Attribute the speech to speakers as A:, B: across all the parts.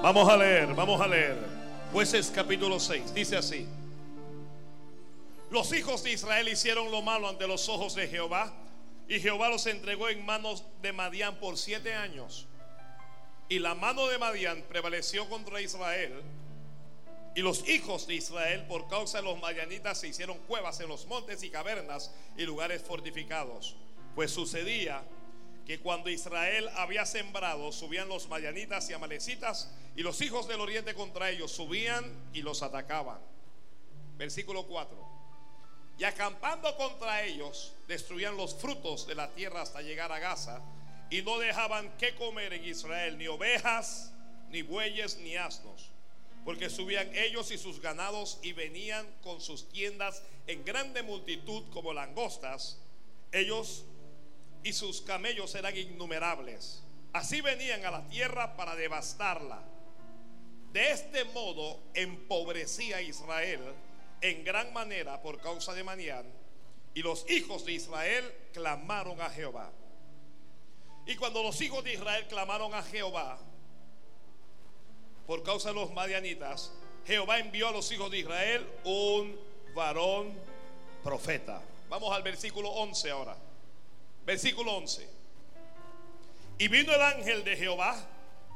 A: Vamos a leer, vamos a leer. Jueces capítulo 6. Dice así. Los hijos de Israel hicieron lo malo ante los ojos de Jehová. Y Jehová los entregó en manos de Madián por siete años. Y la mano de Madián prevaleció contra Israel. Y los hijos de Israel, por causa de los madianitas, se hicieron cuevas en los montes y cavernas y lugares fortificados. Pues sucedía que cuando Israel había sembrado, subían los madianitas y amalecitas, y los hijos del oriente contra ellos subían y los atacaban. Versículo 4. Y acampando contra ellos, destruían los frutos de la tierra hasta llegar a Gaza, y no dejaban que comer en Israel ni ovejas, ni bueyes, ni asnos, porque subían ellos y sus ganados y venían con sus tiendas en grande multitud como langostas. Ellos y sus camellos eran innumerables. Así venían a la tierra para devastarla. De este modo empobrecía Israel en gran manera por causa de Manián. Y los hijos de Israel clamaron a Jehová. Y cuando los hijos de Israel clamaron a Jehová por causa de los madianitas, Jehová envió a los hijos de Israel un varón profeta. Vamos al versículo 11 ahora. Versículo 11. Y vino el ángel de Jehová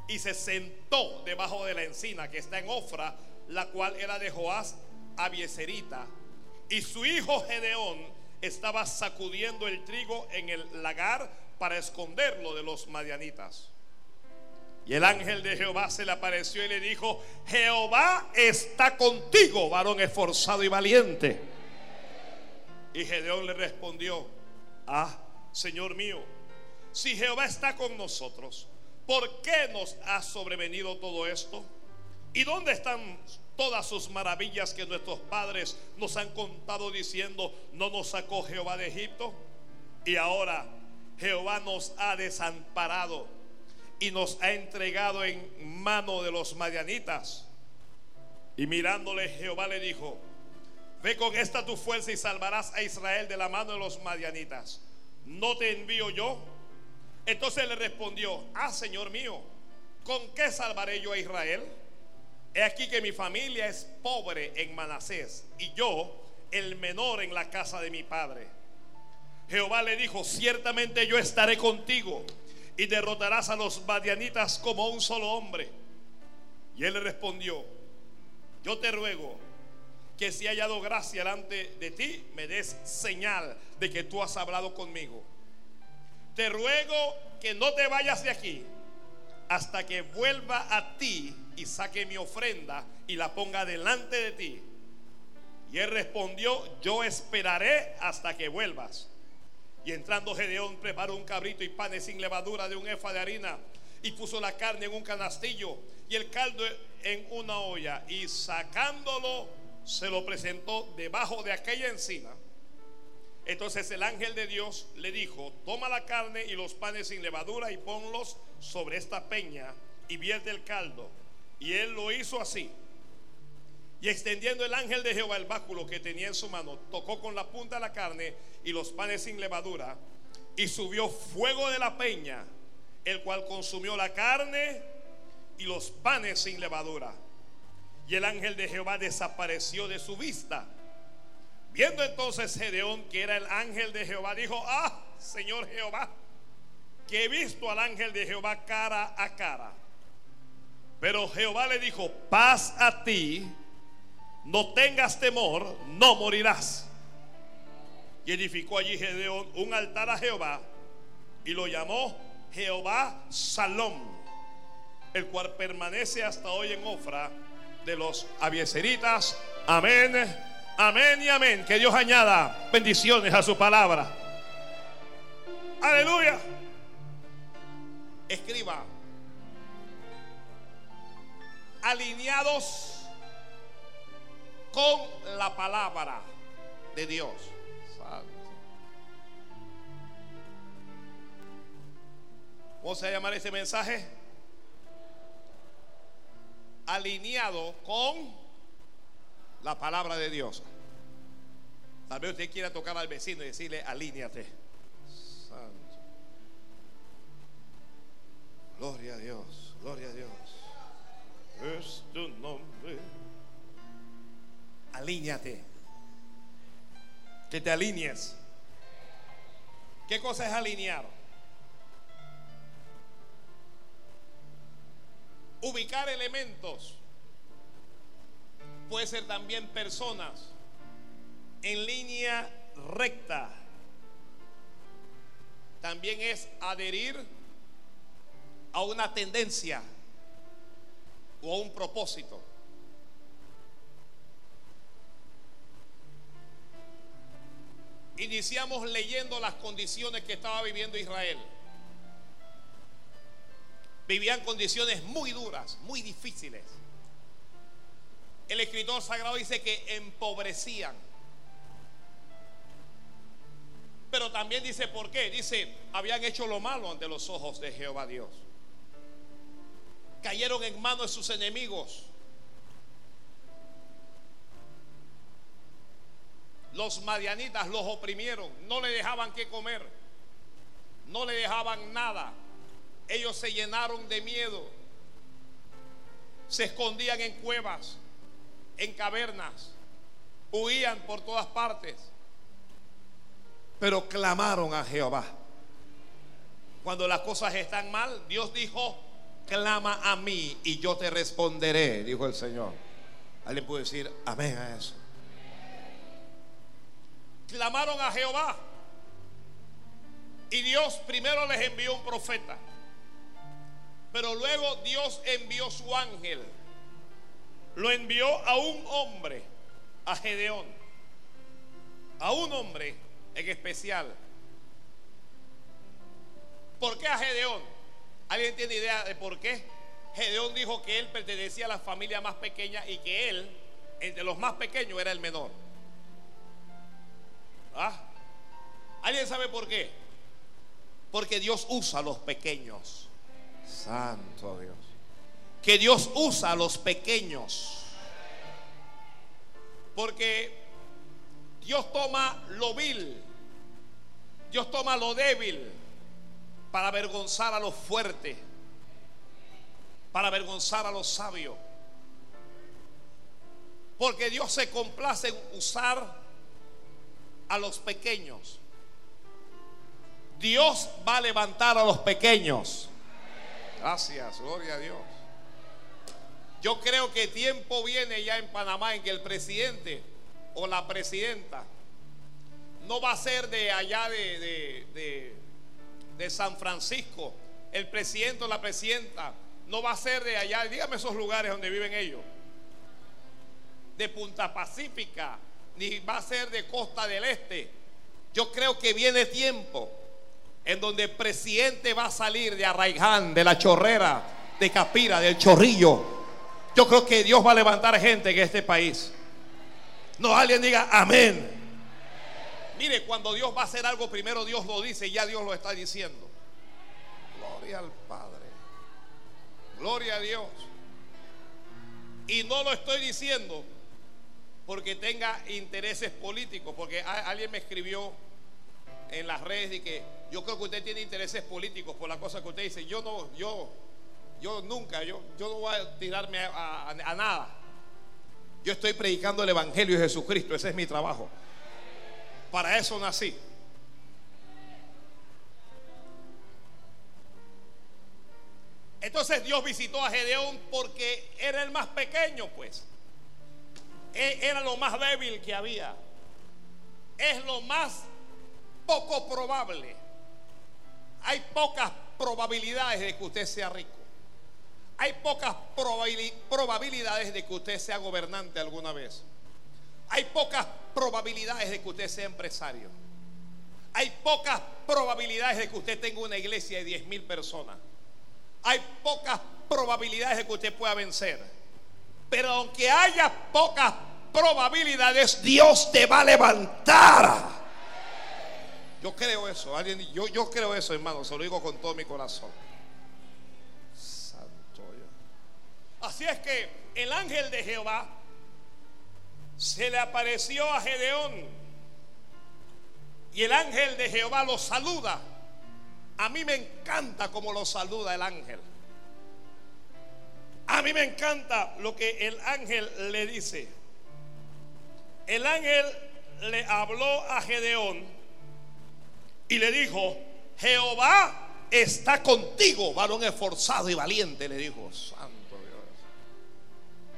A: y se sentó debajo de la encina que está en Ofra, la cual era de Joás Abieserita. Y su hijo Gedeón estaba sacudiendo el trigo en el lagar para esconderlo de los madianitas. Y el ángel de Jehová se le apareció y le dijo, Jehová está contigo, varón esforzado y valiente. Y Gedeón le respondió, ah, Señor mío, si Jehová está con nosotros, ¿por qué nos ha sobrevenido todo esto? ¿Y dónde están todas sus maravillas que nuestros padres nos han contado diciendo, no nos sacó Jehová de Egipto? Y ahora Jehová nos ha desamparado y nos ha entregado en mano de los madianitas. Y mirándole Jehová le dijo, ve con esta tu fuerza y salvarás a Israel de la mano de los madianitas. ¿No te envío yo? Entonces le respondió, ah, Señor mío, ¿con qué salvaré yo a Israel? He aquí que mi familia es pobre en Manasés y yo el menor en la casa de mi padre. Jehová le dijo, ciertamente yo estaré contigo y derrotarás a los madianitas como un solo hombre. Y él le respondió, yo te ruego que si haya dado gracia delante de ti, me des señal de que tú has hablado conmigo. Te ruego que no te vayas de aquí hasta que vuelva a ti y saque mi ofrenda y la ponga delante de ti. Y él respondió, yo esperaré hasta que vuelvas. Y entrando Gedeón preparó un cabrito y panes sin levadura de un efa de harina y puso la carne en un canastillo y el caldo en una olla y sacándolo se lo presentó debajo de aquella encina. Entonces el ángel de Dios le dijo, toma la carne y los panes sin levadura y ponlos sobre esta peña y vierte el caldo. Y él lo hizo así. Y extendiendo el ángel de Jehová el báculo que tenía en su mano, tocó con la punta la carne y los panes sin levadura, y subió fuego de la peña, el cual consumió la carne y los panes sin levadura. Y el ángel de Jehová desapareció de su vista. Viendo entonces Gedeón que era el ángel de Jehová, dijo, ah, Señor Jehová, que he visto al ángel de Jehová cara a cara. Pero Jehová le dijo, paz a ti, no tengas temor, no morirás. Y edificó allí Gedeón un altar a Jehová y lo llamó Jehová Salom, el cual permanece hasta hoy en Ofra de los avieseritas. Amén, amén y amén. Que Dios añada bendiciones a su palabra. Aleluya. Escriba. Alineados con la palabra de Dios. ¿Cómo se va a llamar ese mensaje? Alineado con la palabra de Dios. Tal vez usted quiera tocar al vecino y decirle, alíñate. Santo. Gloria a Dios, gloria a Dios. es tu nombre. Alíñate. Que te alinees. ¿Qué cosa es alinear? Ubicar elementos. Puede ser también personas en línea recta. También es adherir a una tendencia o a un propósito. Iniciamos leyendo las condiciones que estaba viviendo Israel. Vivían condiciones muy duras, muy difíciles. El escritor sagrado dice que empobrecían. Pero también dice por qué. Dice, habían hecho lo malo ante los ojos de Jehová Dios. Cayeron en manos de sus enemigos. Los madianitas los oprimieron, no le dejaban que comer, no le dejaban nada. Ellos se llenaron de miedo, se escondían en cuevas, en cavernas, huían por todas partes, pero clamaron a Jehová. Cuando las cosas están mal, Dios dijo, clama a mí y yo te responderé, dijo el Señor. Alguien puede decir amén a eso clamaron a Jehová. Y Dios primero les envió un profeta. Pero luego Dios envió su ángel. Lo envió a un hombre, a Gedeón. A un hombre en especial. ¿Por qué a Gedeón? ¿Alguien tiene idea de por qué? Gedeón dijo que él pertenecía a la familia más pequeña y que él, entre los más pequeños, era el menor. ¿Ah? ¿Alguien sabe por qué? Porque Dios usa a los pequeños. Santo Dios. Que Dios usa a los pequeños. Porque Dios toma lo vil. Dios toma lo débil para avergonzar a los fuertes. Para avergonzar a los sabios. Porque Dios se complace en usar a los pequeños. Dios va a levantar a los pequeños. Gracias, gloria a Dios. Yo creo que tiempo viene ya en Panamá en que el presidente o la presidenta no va a ser de allá de, de, San Francisco. El presidente o la presidenta no va a ser de allá, dígame esos lugares donde viven ellos. De Punta Pacífica, ni va a ser de costa del este. Yo creo que viene tiempo en donde el presidente va a salir de Arraiján, de la chorrera, de Capira, del chorrillo. Yo creo que Dios va a levantar gente en este país. No alguien diga amén. Mire, cuando Dios va a hacer algo, primero Dios lo dice y ya Dios lo está diciendo. Gloria al Padre. Gloria a Dios. Y no lo estoy diciendo porque tenga intereses políticos, porque alguien me escribió en las redes y que yo creo que usted tiene intereses políticos por la cosa que usted dice. Yo no, yo, yo nunca, yo, yo no voy a tirarme a, nada. Yo estoy predicando el Evangelio de Jesucristo, ese es mi trabajo. Para eso nací. Entonces Dios visitó a Gedeón porque era el más pequeño, pues. E, era lo más débil que había. Es lo más poco probable. Hay pocas probabilidades de que usted sea rico. Hay pocas probabilidades de que usted sea gobernante alguna vez. Hay pocas probabilidades de que usted sea empresario. Hay pocas probabilidades de que usted tenga una iglesia de 10 mil personas. Hay pocas probabilidades de que usted pueda vencer. Pero aunque haya pocas probabilidades, Dios te va a levantar. Yo creo eso. yo, yo creo eso, hermano. Se lo digo con todo mi corazón. Santo Dios. Así es que el ángel de Jehová se le apareció a Gedeón. Y el ángel de Jehová lo saluda. A mí me encanta como lo saluda el ángel. A mí me encanta lo que el ángel le dice. El ángel le habló a Gedeón y le dijo, Jehová está contigo, varón esforzado y valiente, le dijo, santo Dios.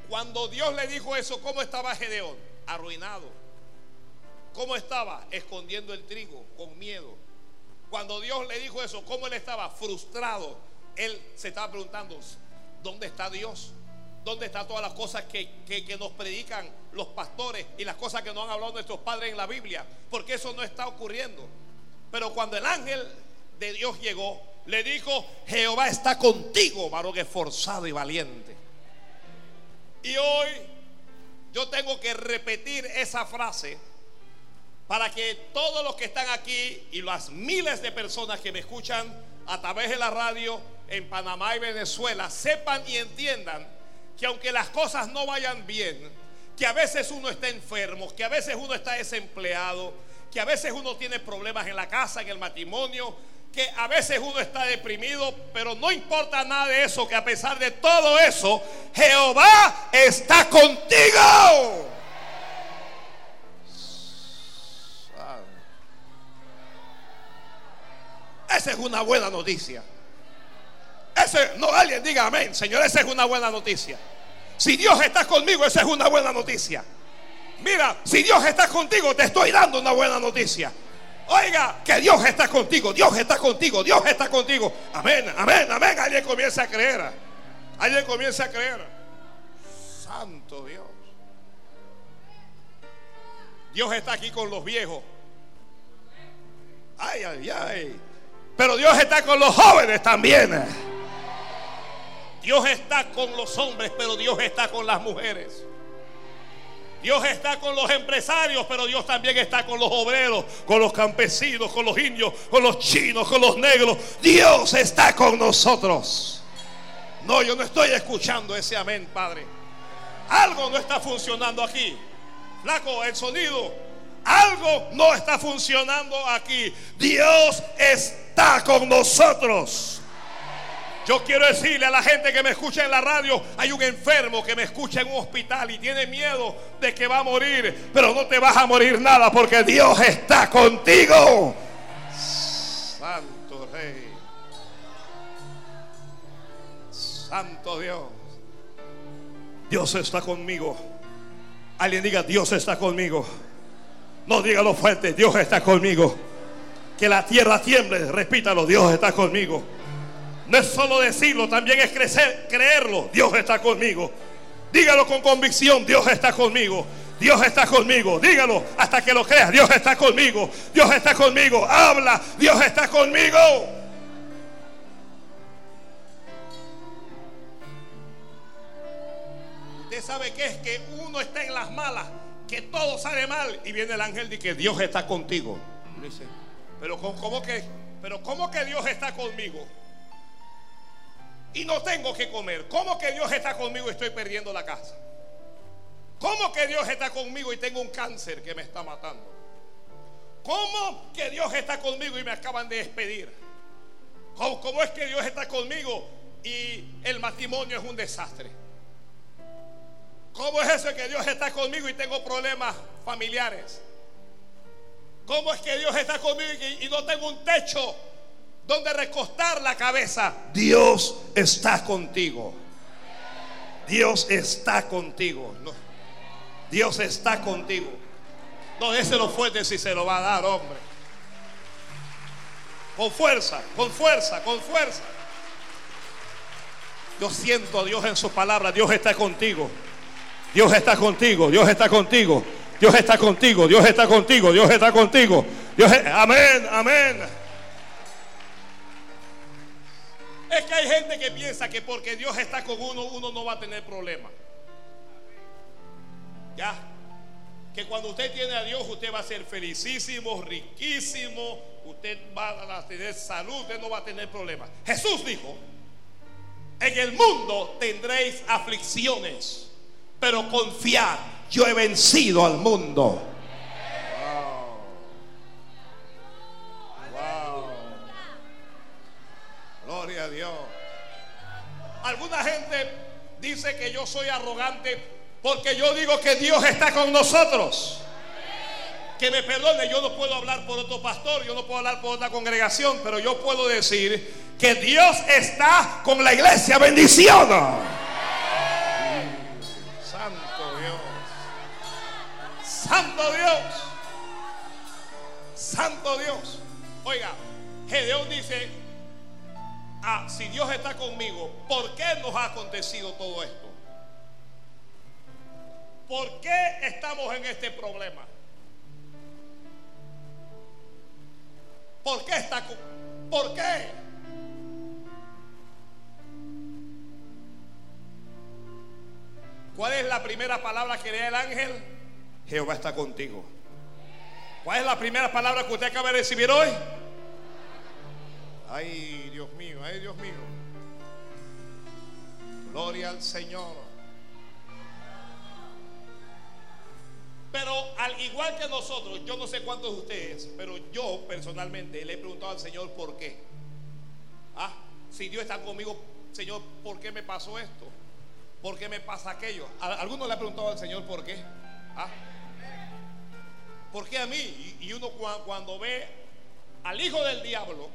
A: Cuando Dios le dijo eso, ¿cómo estaba Gedeón? Arruinado. ¿Cómo estaba? Escondiendo el trigo, con miedo. Cuando Dios le dijo eso, ¿cómo él estaba? Frustrado. Él se estaba preguntando, ¿dónde está Dios? ¿Dónde están todas las cosas que, que, nos predican los pastores y las cosas que nos han hablado nuestros padres en la Biblia? Porque eso no está ocurriendo. Pero cuando el ángel de Dios llegó, le dijo, Jehová está contigo, varón esforzado y valiente. Y hoy yo tengo que repetir esa frase para que todos los que están aquí y las miles de personas que me escuchan a través de la radio en Panamá y Venezuela sepan y entiendan que aunque las cosas no vayan bien, que a veces uno está enfermo, que a veces uno está desempleado, que a veces uno tiene problemas en la casa, en el matrimonio, que a veces uno está deprimido, pero no importa nada de eso, que a pesar de todo eso, Jehová está contigo. Esa es una buena noticia. Ese, no alguien diga amén, Señor, esa es una buena noticia. Si Dios está conmigo, esa es una buena noticia. Mira, si Dios está contigo, te estoy dando una buena noticia. Oiga, que Dios está contigo, Dios está contigo, Dios está contigo. Amén, amén, amén. Alguien comienza a creer. Alguien comienza a creer. Santo Dios. Dios está aquí con los viejos. Ay, ay, ay. Pero Dios está con los jóvenes también. Dios está con los hombres, pero Dios está con las mujeres. Dios está con los empresarios, pero Dios también está con los obreros, con los campesinos, con los indios, con los chinos, con los negros. Dios está con nosotros. No, yo no estoy escuchando ese amén, Padre. Algo no está funcionando aquí. Flaco, el sonido. Algo no está funcionando aquí. Dios está con nosotros. Yo quiero decirle a la gente que me escucha en la radio, hay un enfermo que me escucha en un hospital y tiene miedo de que va a morir, pero no te vas a morir nada porque Dios está contigo. Santo Rey. Santo Dios. Dios está conmigo. Alguien diga, Dios está conmigo. No dígalo fuerte, Dios está conmigo. Que la tierra tiemble, repítalo, Dios está conmigo. No es solo decirlo, también es crecer, creerlo. Dios está conmigo. Dígalo con convicción, Dios está conmigo. Dios está conmigo. Dígalo hasta que lo creas. Dios está conmigo. Dios está conmigo. Habla. Dios está conmigo. Usted sabe que es que uno está en las malas, que todo sale mal y viene el ángel y que Dios está contigo. pero ¿cómo que, pero cómo que Dios está conmigo? Y no tengo que comer. ¿Cómo que Dios está conmigo y estoy perdiendo la casa? ¿Cómo que Dios está conmigo y tengo un cáncer que me está matando? ¿Cómo que Dios está conmigo y me acaban de despedir? ¿Cómo, es que Dios está conmigo y el matrimonio es un desastre? ¿Cómo es eso que Dios está conmigo y tengo problemas familiares? ¿Cómo es que Dios está conmigo y no tengo un techo donde recostar la cabeza. Dios está contigo. Dios está contigo. Dios está contigo. No, lo fuerte si se lo va a dar, hombre. Con fuerza, con fuerza, con fuerza. Yo siento a Dios en su palabra. Dios está contigo. Dios está contigo. Dios está contigo. Dios está contigo. Dios está contigo. Dios está contigo. Dios Amén, amén. Es que hay gente que piensa que porque Dios está con uno, uno no va a tener problemas. Ya. Que cuando usted tiene a Dios, usted va a ser felicísimo, riquísimo, usted va a tener salud, usted no va a tener problemas. Jesús dijo, en el mundo tendréis aflicciones, pero confiad, yo he vencido al mundo. A Dios. Alguna gente dice que yo soy arrogante porque yo digo que Dios está con nosotros. Que me perdone, yo no puedo hablar por otro pastor, yo no puedo hablar por otra congregación, pero yo puedo decir que Dios está con la iglesia. Bendición. Santo Dios. Santo Dios. Santo Dios. Oiga, Gedeón dice, ah, si Dios está conmigo, ¿por qué nos ha acontecido todo esto? ¿Por qué estamos en este problema? ¿Por qué está ¿Por qué? ¿Cuál es la primera palabra que lee el ángel? Jehová está contigo. ¿Cuál es la primera palabra que usted acaba de recibir hoy? Ay, Dios mío, ay, Dios mío. Gloria al Señor. Pero al igual que nosotros, yo no sé cuántos de ustedes, pero yo personalmente le he preguntado al Señor por qué. Ah, si Dios está conmigo, Señor, ¿por qué me pasó esto? ¿Por qué me pasa aquello? ¿Alguno le ha preguntado al Señor por qué? ¿Ah? ¿Por qué a mí? Y uno cuando ve al hijo del diablo,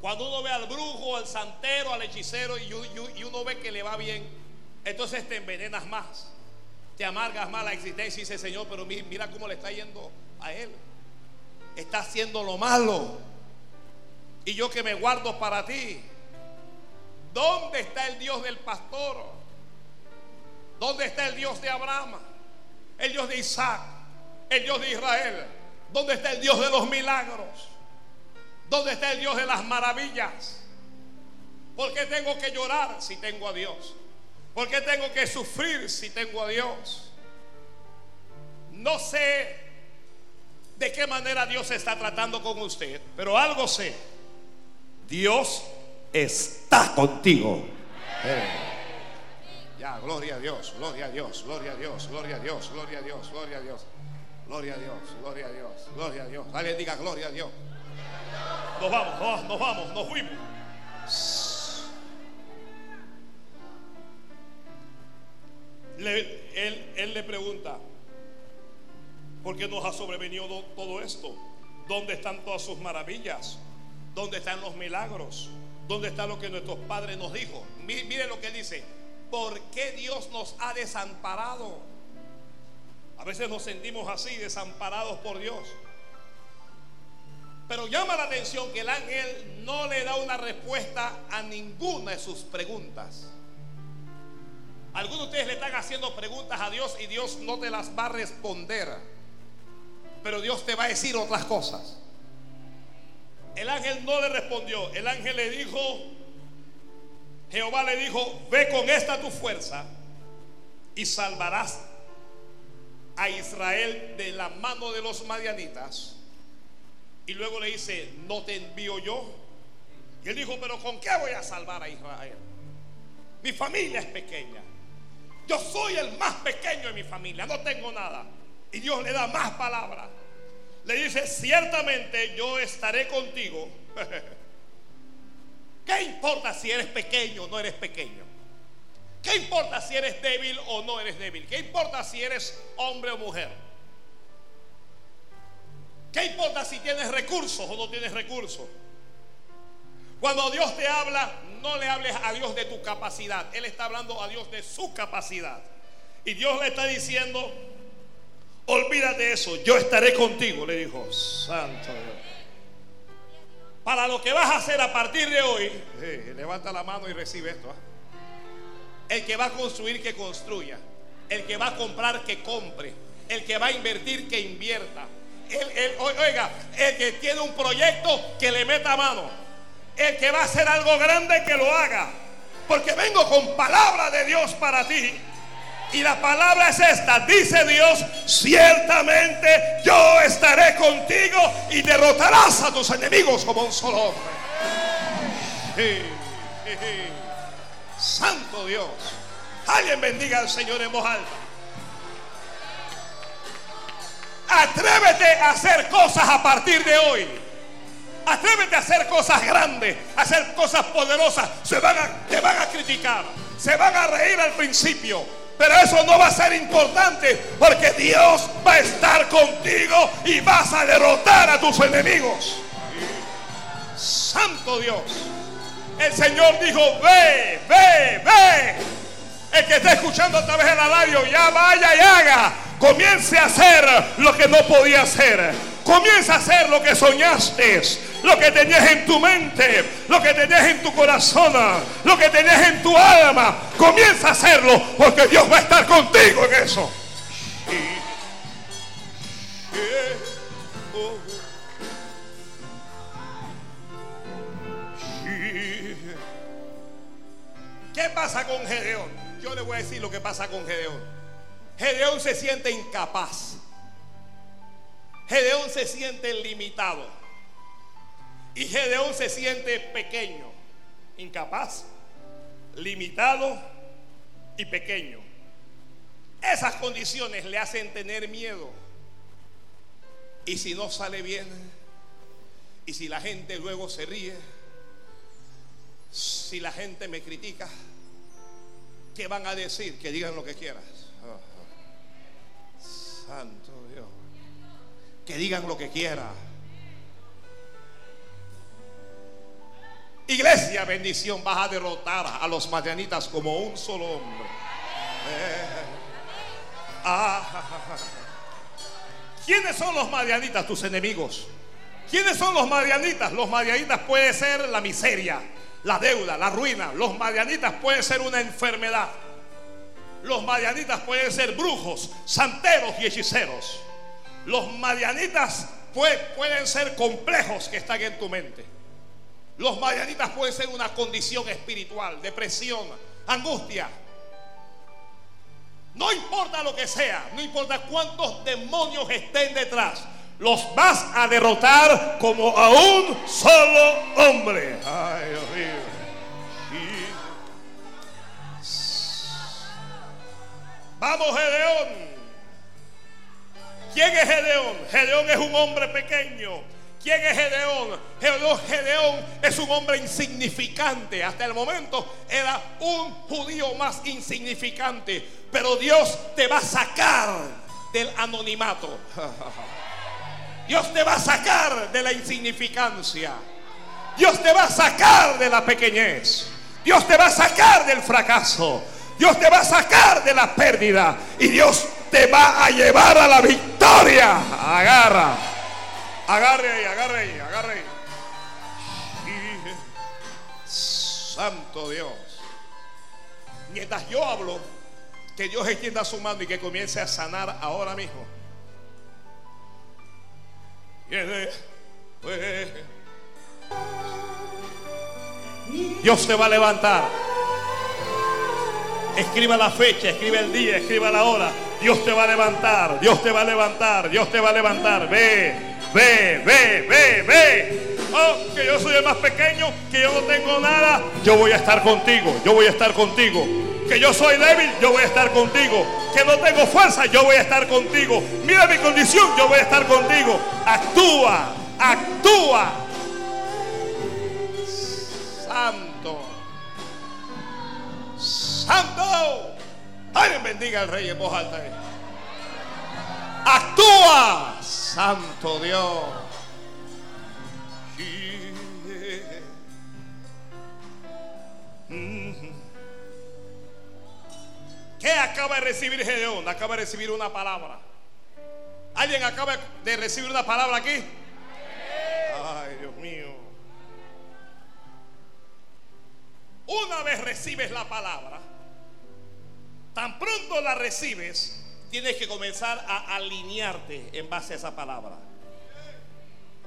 A: cuando uno ve al brujo, al santero, al hechicero y uno ve que le va bien, entonces te envenenas más te amargas más la existencia y dice, Señor, pero mira cómo le está yendo a él. Está haciendo lo malo. Y yo que me guardo para ti. ¿Dónde está el Dios del pastor? ¿Dónde está el Dios de Abraham? El Dios de Isaac. El Dios de Israel. ¿Dónde está el Dios de los milagros? ¿Dónde está el Dios de las maravillas? ¿Por qué tengo que llorar si tengo a Dios? ¿Por qué tengo que sufrir si tengo a Dios? No sé de qué manera Dios está tratando con usted, pero algo sé. Dios está contigo. Ya, gloria a Dios, gloria a Dios, gloria a Dios, gloria a Dios, gloria a Dios, gloria a Dios. Gloria a Dios, gloria a Dios, gloria a Dios. Alguien diga gloria a Dios. Nos vamos, nos vamos, nos fuimos. él, le pregunta, ¿por qué nos ha sobrevenido todo esto? ¿Dónde están todas sus maravillas? ¿Dónde están los milagros? ¿Dónde está lo que nuestros padres nos dijo? Mire, lo que él dice. ¿Por qué Dios nos ha desamparado? A veces nos sentimos así, desamparados por Dios. Pero llama la atención que el ángel no le da una respuesta a ninguna de sus preguntas. Algunos de ustedes le están haciendo preguntas a Dios y Dios no te las va a responder. Pero Dios te va a decir otras cosas. El ángel no le respondió. El ángel le dijo, Jehová le dijo, ve con esta tu fuerza y salvarás a Israel de la mano de los madianitas. Y luego le dice, ¿no te envío yo? Y él dijo, pero ¿con qué voy a salvar a Israel? Mi familia es pequeña. Yo soy el más pequeño de mi familia, no tengo nada. Y Dios le da más palabras. Le dice, ciertamente yo estaré contigo. ¿Qué importa si eres pequeño o no eres pequeño? ¿Qué importa si eres débil o no eres débil? ¿Qué importa si eres hombre o mujer? ¿Qué importa si tienes recursos o no tienes recursos? Cuando Dios te habla, no le hables a Dios de tu capacidad. Él está hablando a Dios de su capacidad. Y Dios le está diciendo, olvídate de eso, yo estaré contigo, le dijo, santo Dios. Para lo que vas a hacer a partir de hoy, levanta la mano y recibe esto. ¿ah? El que va a construir, que construya. El que va a comprar, que compre. El que va a invertir, que invierta. Oiga, el que tiene un proyecto, que le meta mano el que va a hacer algo grande que lo haga. Porque vengo con palabra de Dios para ti. Y la palabra es esta. Dice Dios, ciertamente yo estaré contigo y derrotarás a tus enemigos como un solo hombre. Santo Dios. Alguien bendiga al Señor en voz. Atrévete a hacer cosas a partir de hoy. Atrévete a hacer cosas grandes, a hacer cosas poderosas. Se van a, te van a criticar. Se van a reír al principio. Pero eso no va a ser importante porque Dios va a estar contigo y vas a derrotar a tus enemigos. Santo Dios. El Señor dijo, ve, ve, ve. El que está escuchando a través de la radio, ya vaya y haga. Comience a hacer lo que no podía hacer. Comienza a hacer lo que soñaste, lo que tenías en tu mente, lo que tenías en tu corazón, lo que tenías en tu alma. Comienza a hacerlo porque Dios va a estar contigo en eso. ¿Qué pasa con Gedeón? Yo le voy a decir lo que pasa con Gedeón. Gedeón se siente incapaz. Gedeón se siente limitado. Y Gedeón se siente pequeño, incapaz, limitado y pequeño. Esas condiciones le hacen tener miedo. Y si no sale bien, y si la gente luego se ríe, si la gente me critica, ¿qué van a decir? Que digan lo que quieras. Santo Dios. Que digan lo que quieran. Iglesia, bendición, vas a derrotar a los madianitas como un solo hombre. Eh. Ah. ¿Quiénes son los madianitas, tus enemigos? ¿Quiénes son los madianitas? Los madianitas puede ser la miseria, la deuda, la ruina. Los madianitas pueden ser una enfermedad. Los madianitas pueden ser brujos, santeros y hechiceros. Los madianitas pueden ser complejos que están en tu mente. Los madianitas pueden ser una condición espiritual, depresión, angustia. No importa lo que sea, no importa cuántos demonios estén detrás, los vas a derrotar como a un solo hombre. Ay, Dios mío. Vamos, Gedeón. ¿Quién es Gedeón? Gedeón es un hombre pequeño. ¿Quién es Gedeón? Gedeón? Gedeón es un hombre insignificante. Hasta el momento era un judío más insignificante. Pero Dios te va a sacar del anonimato. Dios te va a sacar de la insignificancia. Dios te va a sacar de la pequeñez. Dios te va a sacar del fracaso. Dios te va a sacar de la pérdida. Y Dios te va a llevar a la victoria. Agarra. Agarre ahí, agarre ahí, agarre ahí. Santo Dios. Mientras yo hablo, que Dios extienda su mano y que comience a sanar ahora mismo. Dios te va a levantar. Escriba la fecha, escriba el día, escriba la hora. Dios te va a levantar, Dios te va a levantar, Dios te va a levantar. Ve, ve, ve, ve, ve. Oh, que yo soy el más pequeño, que yo no tengo nada. Yo voy a estar contigo, yo voy a estar contigo. Que yo soy débil, yo voy a estar contigo. Que no tengo fuerza, yo voy a estar contigo. Mira mi condición, yo voy a estar contigo. Actúa, actúa. Santo. Santo. Alguien bendiga al rey en voz alta. Actúa, Santo Dios. ¿Qué acaba de recibir Gedeón? Acaba de recibir una palabra. ¿Alguien acaba de recibir una palabra aquí? Ay, Dios mío. Una vez recibes la palabra, tan pronto la recibes, tienes que comenzar a alinearte en base a esa palabra.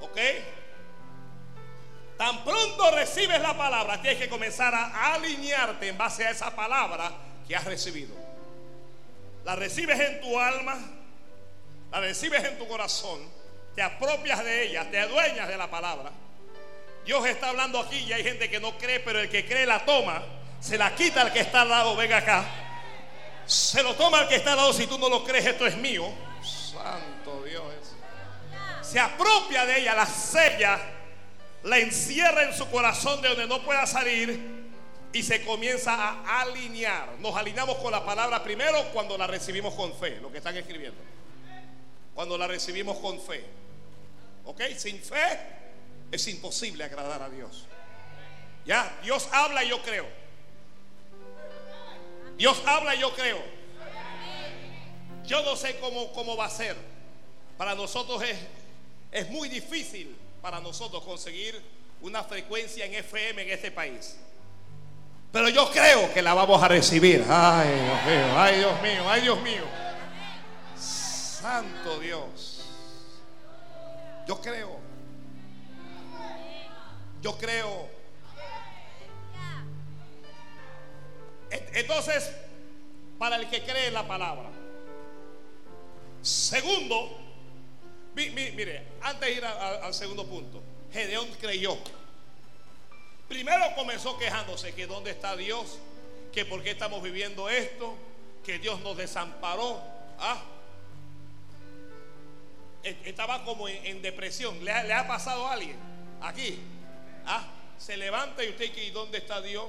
A: ¿Ok? Tan pronto recibes la palabra, tienes que comenzar a alinearte en base a esa palabra que has recibido. La recibes en tu alma, la recibes en tu corazón, te apropias de ella, te adueñas de la palabra. Dios está hablando aquí y hay gente que no cree, pero el que cree la toma, se la quita al que está al lado, venga acá. Se lo toma al que está al lado, si tú no lo crees, esto es mío. Santo Dios. Se apropia de ella, la sella, la encierra en su corazón de donde no pueda salir y se comienza a alinear. Nos alineamos con la palabra primero cuando la recibimos con fe, lo que están escribiendo. Cuando la recibimos con fe. ¿Ok? Sin fe es imposible agradar a Dios. Ya, Dios habla y yo creo. Dios habla yo creo. Yo no sé cómo, cómo va a ser. Para nosotros es, es muy difícil para nosotros conseguir una frecuencia en FM en este país. Pero yo creo que la vamos a recibir. Ay, Dios mío, ay, Dios mío, ay, Dios mío. Santo Dios. Yo creo. Yo creo. Entonces, para el que cree la palabra. Segundo, mire, antes de ir al segundo punto, Gedeón creyó. Primero comenzó quejándose que dónde está Dios, que por qué estamos viviendo esto, que Dios nos desamparó. Ah, e-, estaba como en, depresión. ¿Le ha, pasado a alguien aquí? Ah, se levanta y usted ¿y dónde está Dios?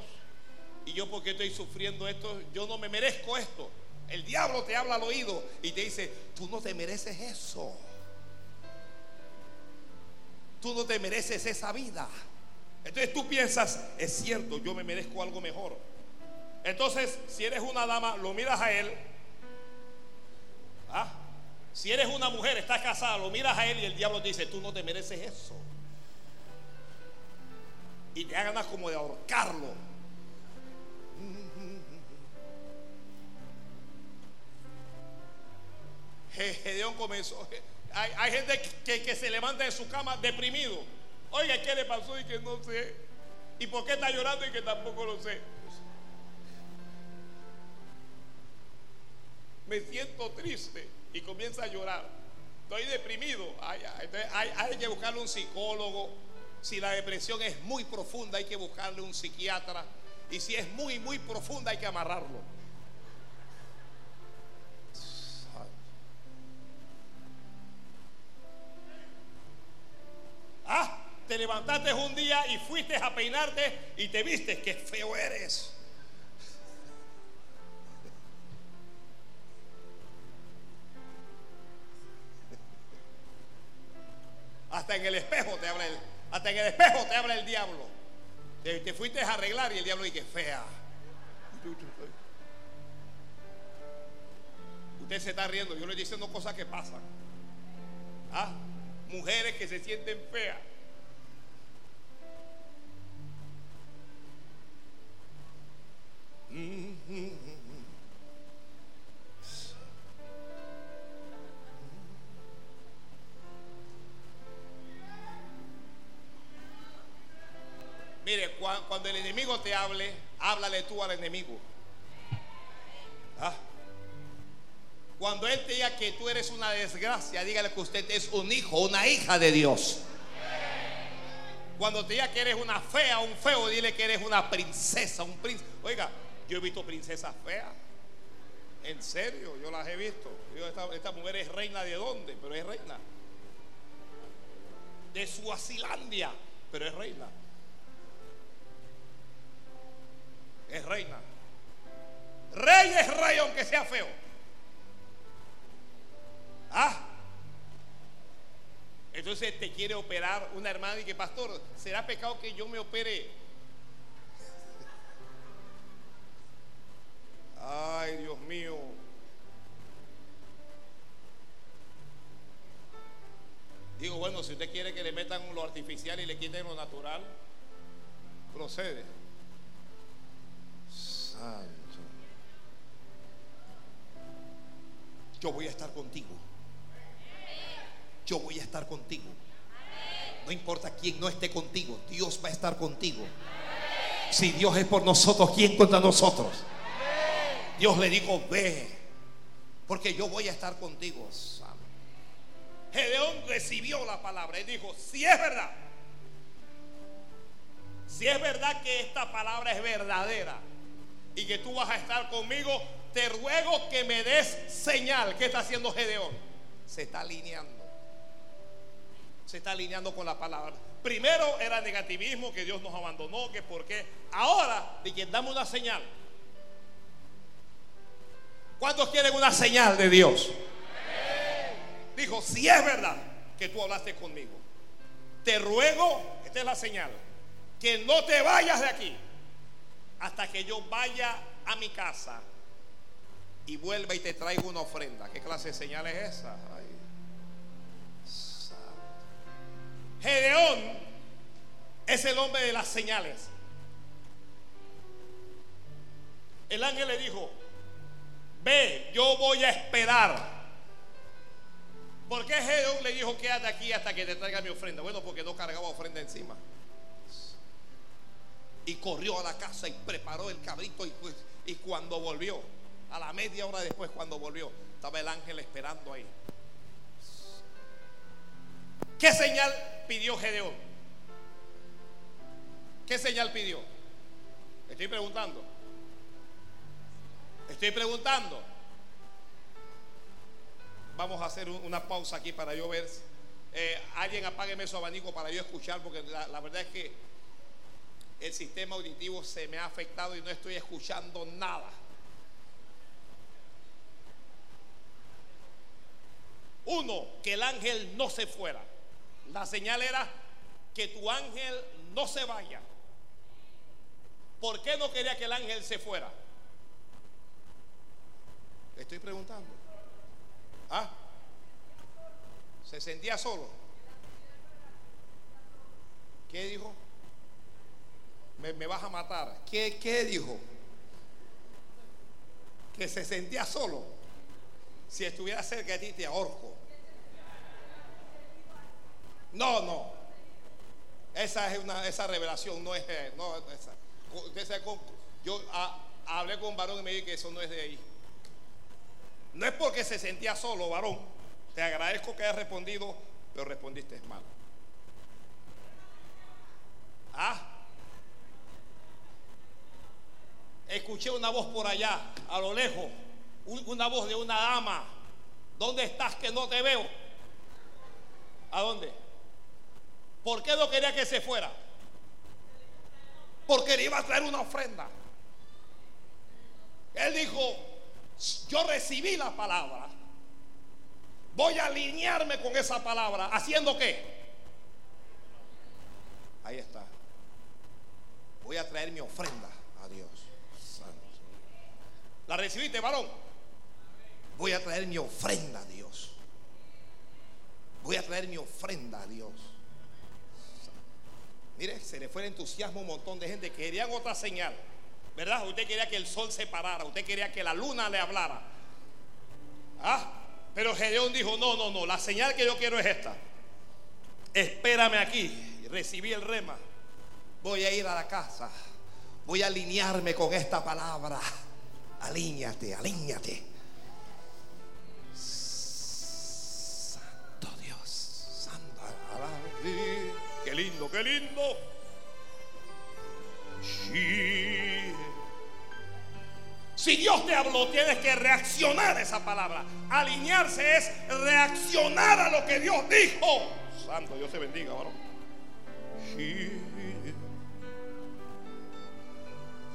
A: Y yo porque estoy sufriendo esto, yo no me merezco esto. El diablo te habla al oído y te dice, tú no te mereces eso. Tú no te mereces esa vida. Entonces tú piensas, es cierto, yo me merezco algo mejor. Entonces, si eres una dama, lo miras a él. ¿Ah? Si eres una mujer, estás casada, lo miras a él y el diablo te dice, tú no te mereces eso. Y te hagan como de ahorcarlo. Gedeón comenzó. Hay, gente que, que se levanta de su cama deprimido. Oiga, ¿qué le pasó? Y que no sé. ¿Y por qué está llorando? Y que tampoco lo sé. Me siento triste y comienza a llorar. Estoy deprimido. Hay, hay, que buscarle un psicólogo. Si la depresión es muy profunda, hay que buscarle un psiquiatra. Y si es muy, muy profunda, hay que amarrarlo. Te levantaste un día y fuiste a peinarte y te viste que feo eres. Hasta en el espejo te habla el, hasta en el espejo te habla el diablo. Te, fuiste a arreglar y el diablo dice fea. Usted se está riendo, yo le estoy diciendo cosas que pasan. ¿Ah? Mujeres que se sienten feas. Mire, cuando el enemigo te hable, háblale tú al enemigo. ¿Ah? Cuando él te diga que tú eres una desgracia, dígale que usted es un hijo, una hija de Dios. Cuando te diga que eres una fea, un feo, dile que eres una princesa, un príncipe. Oiga, yo he visto princesas feas. En serio, yo las he visto. esta, mujer es reina de dónde, pero es reina. De Suazilandia, pero es reina. Es reina. Rey es rey aunque sea feo. Ah. Entonces te quiere operar una hermana y que, pastor, ¿será pecado que yo me opere Ay, Dios mío. Digo, bueno, si usted quiere que le metan lo artificial y le quiten lo natural, procede. Santo. Yo voy a estar contigo. Yo voy a estar contigo. No importa quién no esté contigo, Dios va a estar contigo. Si Dios es por nosotros, ¿quién contra nosotros? Dios le dijo, ve, porque yo voy a estar contigo. Gedeón recibió la palabra y dijo, si es verdad, si es verdad que esta palabra es verdadera y que tú vas a estar conmigo, te ruego que me des señal. ¿Qué está haciendo Gedeón? Se está alineando. Se está alineando con la palabra. Primero era negativismo, que Dios nos abandonó, que por qué. Ahora, de que dame una señal. ¿Cuántos quieren una señal de Dios? Dijo, si es verdad que tú hablaste conmigo, te ruego, esta es la señal, que no te vayas de aquí hasta que yo vaya a mi casa y vuelva y te traiga una ofrenda. ¿Qué clase de señal es esa? Gedeón es el hombre de las señales. El ángel le dijo, ve, yo voy a esperar. ¿Por qué Gedeón le dijo, quédate aquí hasta que te traiga mi ofrenda? Bueno, porque no cargaba ofrenda encima. Y corrió a la casa y preparó el cabrito y, pues, y cuando volvió, a la media hora después cuando volvió, estaba el ángel esperando ahí. ¿Qué señal pidió Gedeón? ¿Qué señal pidió? Estoy preguntando. Estoy preguntando. Vamos a hacer una pausa aquí para yo ver. Eh, alguien apágueme su abanico para yo escuchar, porque la, verdad es que el sistema auditivo se me ha afectado y no estoy escuchando nada. Uno, que el ángel no se fuera. La señal era que tu ángel no se vaya. ¿Por qué no quería que el ángel se fuera? Estoy preguntando. ¿Ah? ¿Se sentía solo? ¿Qué dijo? Me, vas a matar. ¿Qué, ¿Qué dijo? Que se sentía solo. Si estuviera cerca de ti, te ahorco. No, no. Esa es una, esa revelación no es, no, esa. yo hablé con un varón y me dije que eso no es de ahí. No es porque se sentía solo, varón. Te agradezco que hayas respondido, pero respondiste mal. Ah. Escuché una voz por allá, a lo lejos, una voz de una dama. ¿Dónde estás que no te veo? ¿A dónde? ¿Por qué no quería que se fuera? Porque le iba a traer una ofrenda. Él dijo, yo recibí la palabra. Voy a alinearme con esa palabra. ¿Haciendo qué? Ahí está. Voy a traer mi ofrenda a Dios. ¿La recibiste, varón? Voy a traer mi ofrenda a Dios. Voy a traer mi ofrenda a Dios. Mire, se le fue el entusiasmo a un montón de gente. Querían otra señal. ¿Verdad? Usted quería que el sol se parara. Usted quería que la luna le hablara. ¿Ah? Pero Gedeón dijo, no, no, no. La señal que yo quiero es esta. Espérame aquí. Recibí el rema. Voy a ir a la casa. Voy a alinearme con esta palabra. Alíñate, alíñate. Santo Dios. Santo. Qué lindo, qué lindo. Si Dios te habló, tienes que reaccionar a esa palabra. Alinearse es reaccionar a lo que Dios dijo. Santo, Dios te bendiga, varón.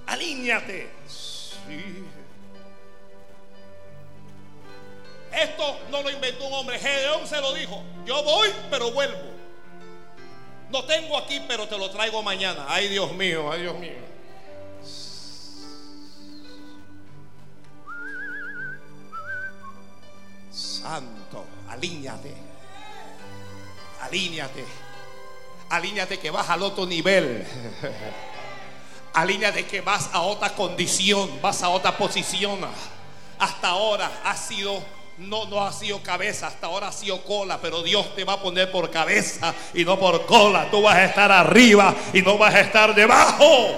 A: Alíñate. Esto no lo inventó un hombre. Gedeón se lo dijo. Yo voy, pero vuelvo. No tengo aquí, pero te lo traigo mañana. Ay, Dios mío, ay, Dios mío. Santo, alíñate. Alíñate. Alíñate que vas al otro nivel. Alíñate que vas a otra condición, vas a otra posición. Hasta ahora ha sido no, no ha sido cabeza, hasta ahora ha sido cola, pero Dios te va a poner por cabeza y no por cola. Tú vas a estar arriba y no vas a estar debajo.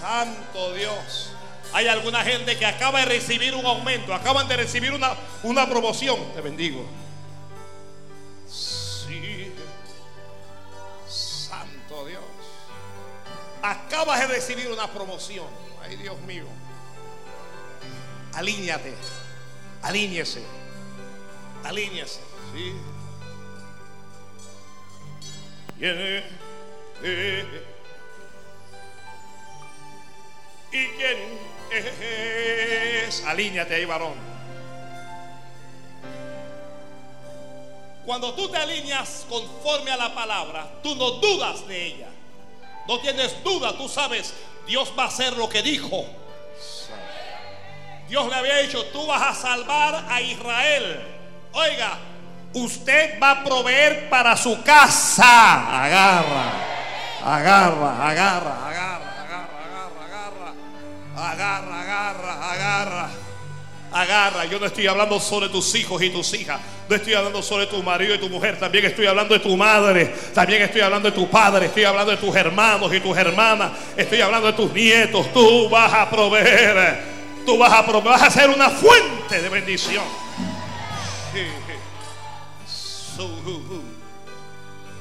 A: Santo Dios. Hay alguna gente que acaba de recibir un aumento, acaban de recibir una, una promoción. Te bendigo. Sí. Santo Dios. Acabas de recibir una promoción. Ay, Dios mío. Alíñate. Alíñese. Alíñese. ¿sí? ¿Quién es? ¿Y quién es? Alíñate ahí, varón.
B: Cuando tú te alineas conforme a la palabra, tú no dudas de ella. No tienes duda, tú sabes, Dios va a hacer lo que dijo. Dios le había dicho, tú vas a salvar a Israel. Oiga, usted va a proveer para su casa. Agarra, agarra, agarra, agarra, agarra, agarra, agarra, agarra.
A: Yo no estoy hablando sobre tus hijos y tus hijas. No estoy hablando sobre tu marido y tu mujer. También estoy hablando de tu madre. También estoy hablando de tu padre. Estoy hablando de tus hermanos y tus hermanas. Estoy hablando de tus nietos. Tú vas a proveer. Tú vas a proveer. Vas a ser una fuente de bendición.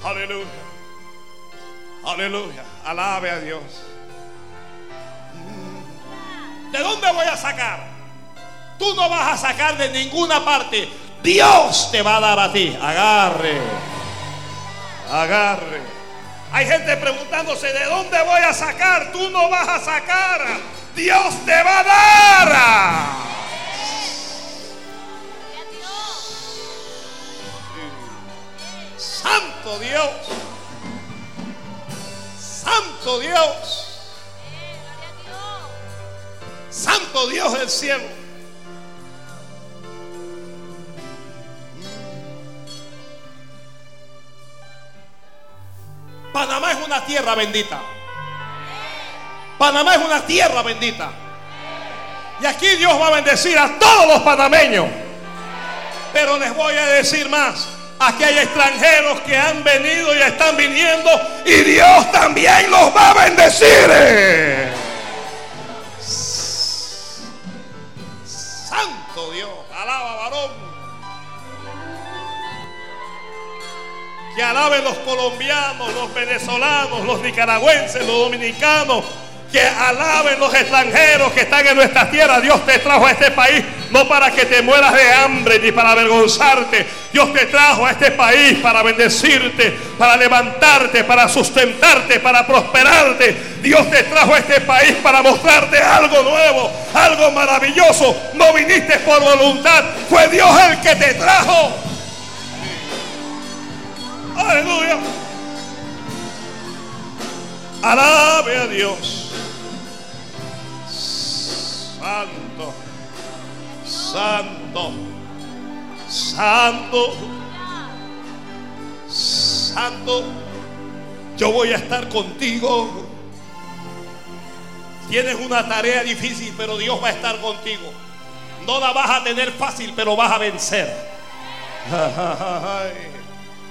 A: Aleluya. Aleluya. Alabe a Dios.
B: ¿De dónde voy a sacar? Tú no vas a sacar de ninguna parte. Dios te va a dar a ti. Agarre. Agarre.
A: Hay gente preguntándose, ¿de dónde voy a sacar? Tú no vas a sacar. Dios te va a dar. Santo Dios. Santo Dios. Santo Dios del cielo.
B: Panamá es una tierra bendita. Panamá es una tierra bendita. Y aquí Dios va a bendecir a todos los panameños. Pero les voy a decir más. Aquí hay extranjeros que han venido y están viniendo y Dios también los va a bendecir.
A: Santo Dios, alaba varón. Que alaben los colombianos, los venezolanos, los nicaragüenses, los dominicanos, que alaben los extranjeros que están en nuestra tierra. Dios te trajo a este país no para que te mueras de hambre ni para avergonzarte. Dios te trajo a este país para bendecirte, para levantarte, para sustentarte, para prosperarte. Dios te trajo a este país para mostrarte algo nuevo, algo maravilloso. No viniste por voluntad, fue Dios el que te trajo. Aleluya. Alabe a Dios. Santo, santo, santo, santo. Yo voy a estar contigo. Tienes una tarea difícil, pero Dios va a estar contigo. No la vas a tener fácil, pero vas a vencer.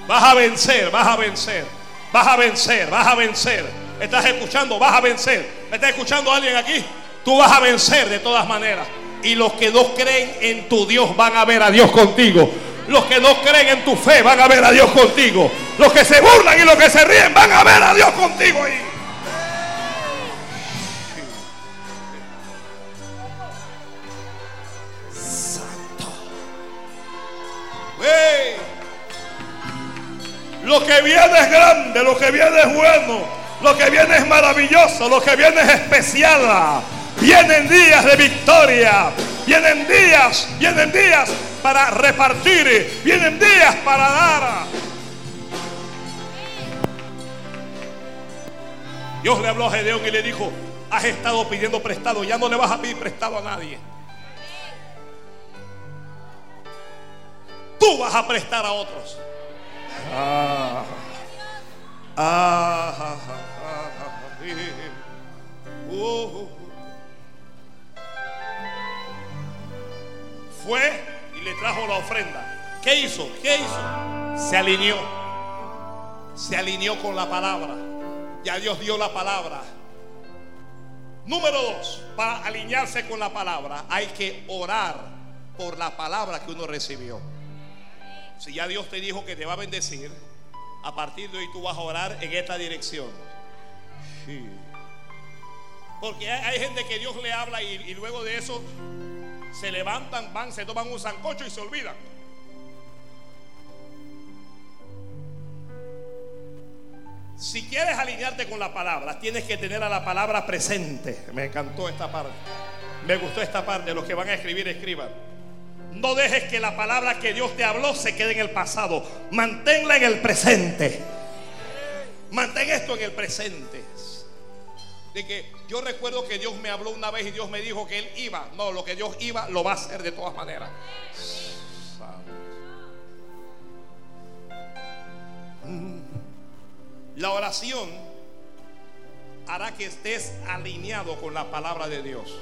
A: Vas a vencer, vas a vencer, vas a vencer, vas a vencer. ¿Estás escuchando? Vas a vencer. ¿Me está escuchando alguien aquí? Tú vas a vencer de todas maneras. Y los que no creen en tu Dios van a ver a Dios contigo. Los que no creen en tu fe van a ver a Dios contigo. Los que se burlan y los que se ríen van a ver a Dios contigo ahí. Santo. Hey. Lo que viene es grande, lo que viene es bueno, lo que viene es maravilloso, lo que viene es especial. Vienen días de victoria, vienen días, vienen días para repartir, vienen días para dar. Dios le habló a Gedeón y le dijo, has estado pidiendo prestado, ya no le vas a pedir prestado a nadie. Tú vas a prestar a otros. Ah, ah, ah, ah, Fue y le trajo la ofrenda. ¿Qué hizo? ¿Qué hizo? Se alineó. Se alineó con la palabra. Ya Dios dio la palabra. Número dos, para alinearse con la palabra hay que orar por la palabra que uno recibió. Si ya Dios te dijo que te va a bendecir, a partir de hoy tú vas a orar en esta dirección. Sí. Porque hay, gente que Dios le habla y, luego de eso se levantan, van, se toman un sancocho y se olvidan. Si quieres alinearte con la palabra, tienes que tener a la palabra presente. Me encantó esta parte. Me gustó esta parte. Los que van a escribir, escriban. No dejes que la palabra que Dios te habló se quede en el pasado. Manténla en el presente. Mantén esto en el presente. De que yo recuerdo que Dios me habló una vez y Dios me dijo que Él iba. No, lo que Dios iba lo va a hacer de todas maneras. La oración hará que estés alineado con la palabra de Dios.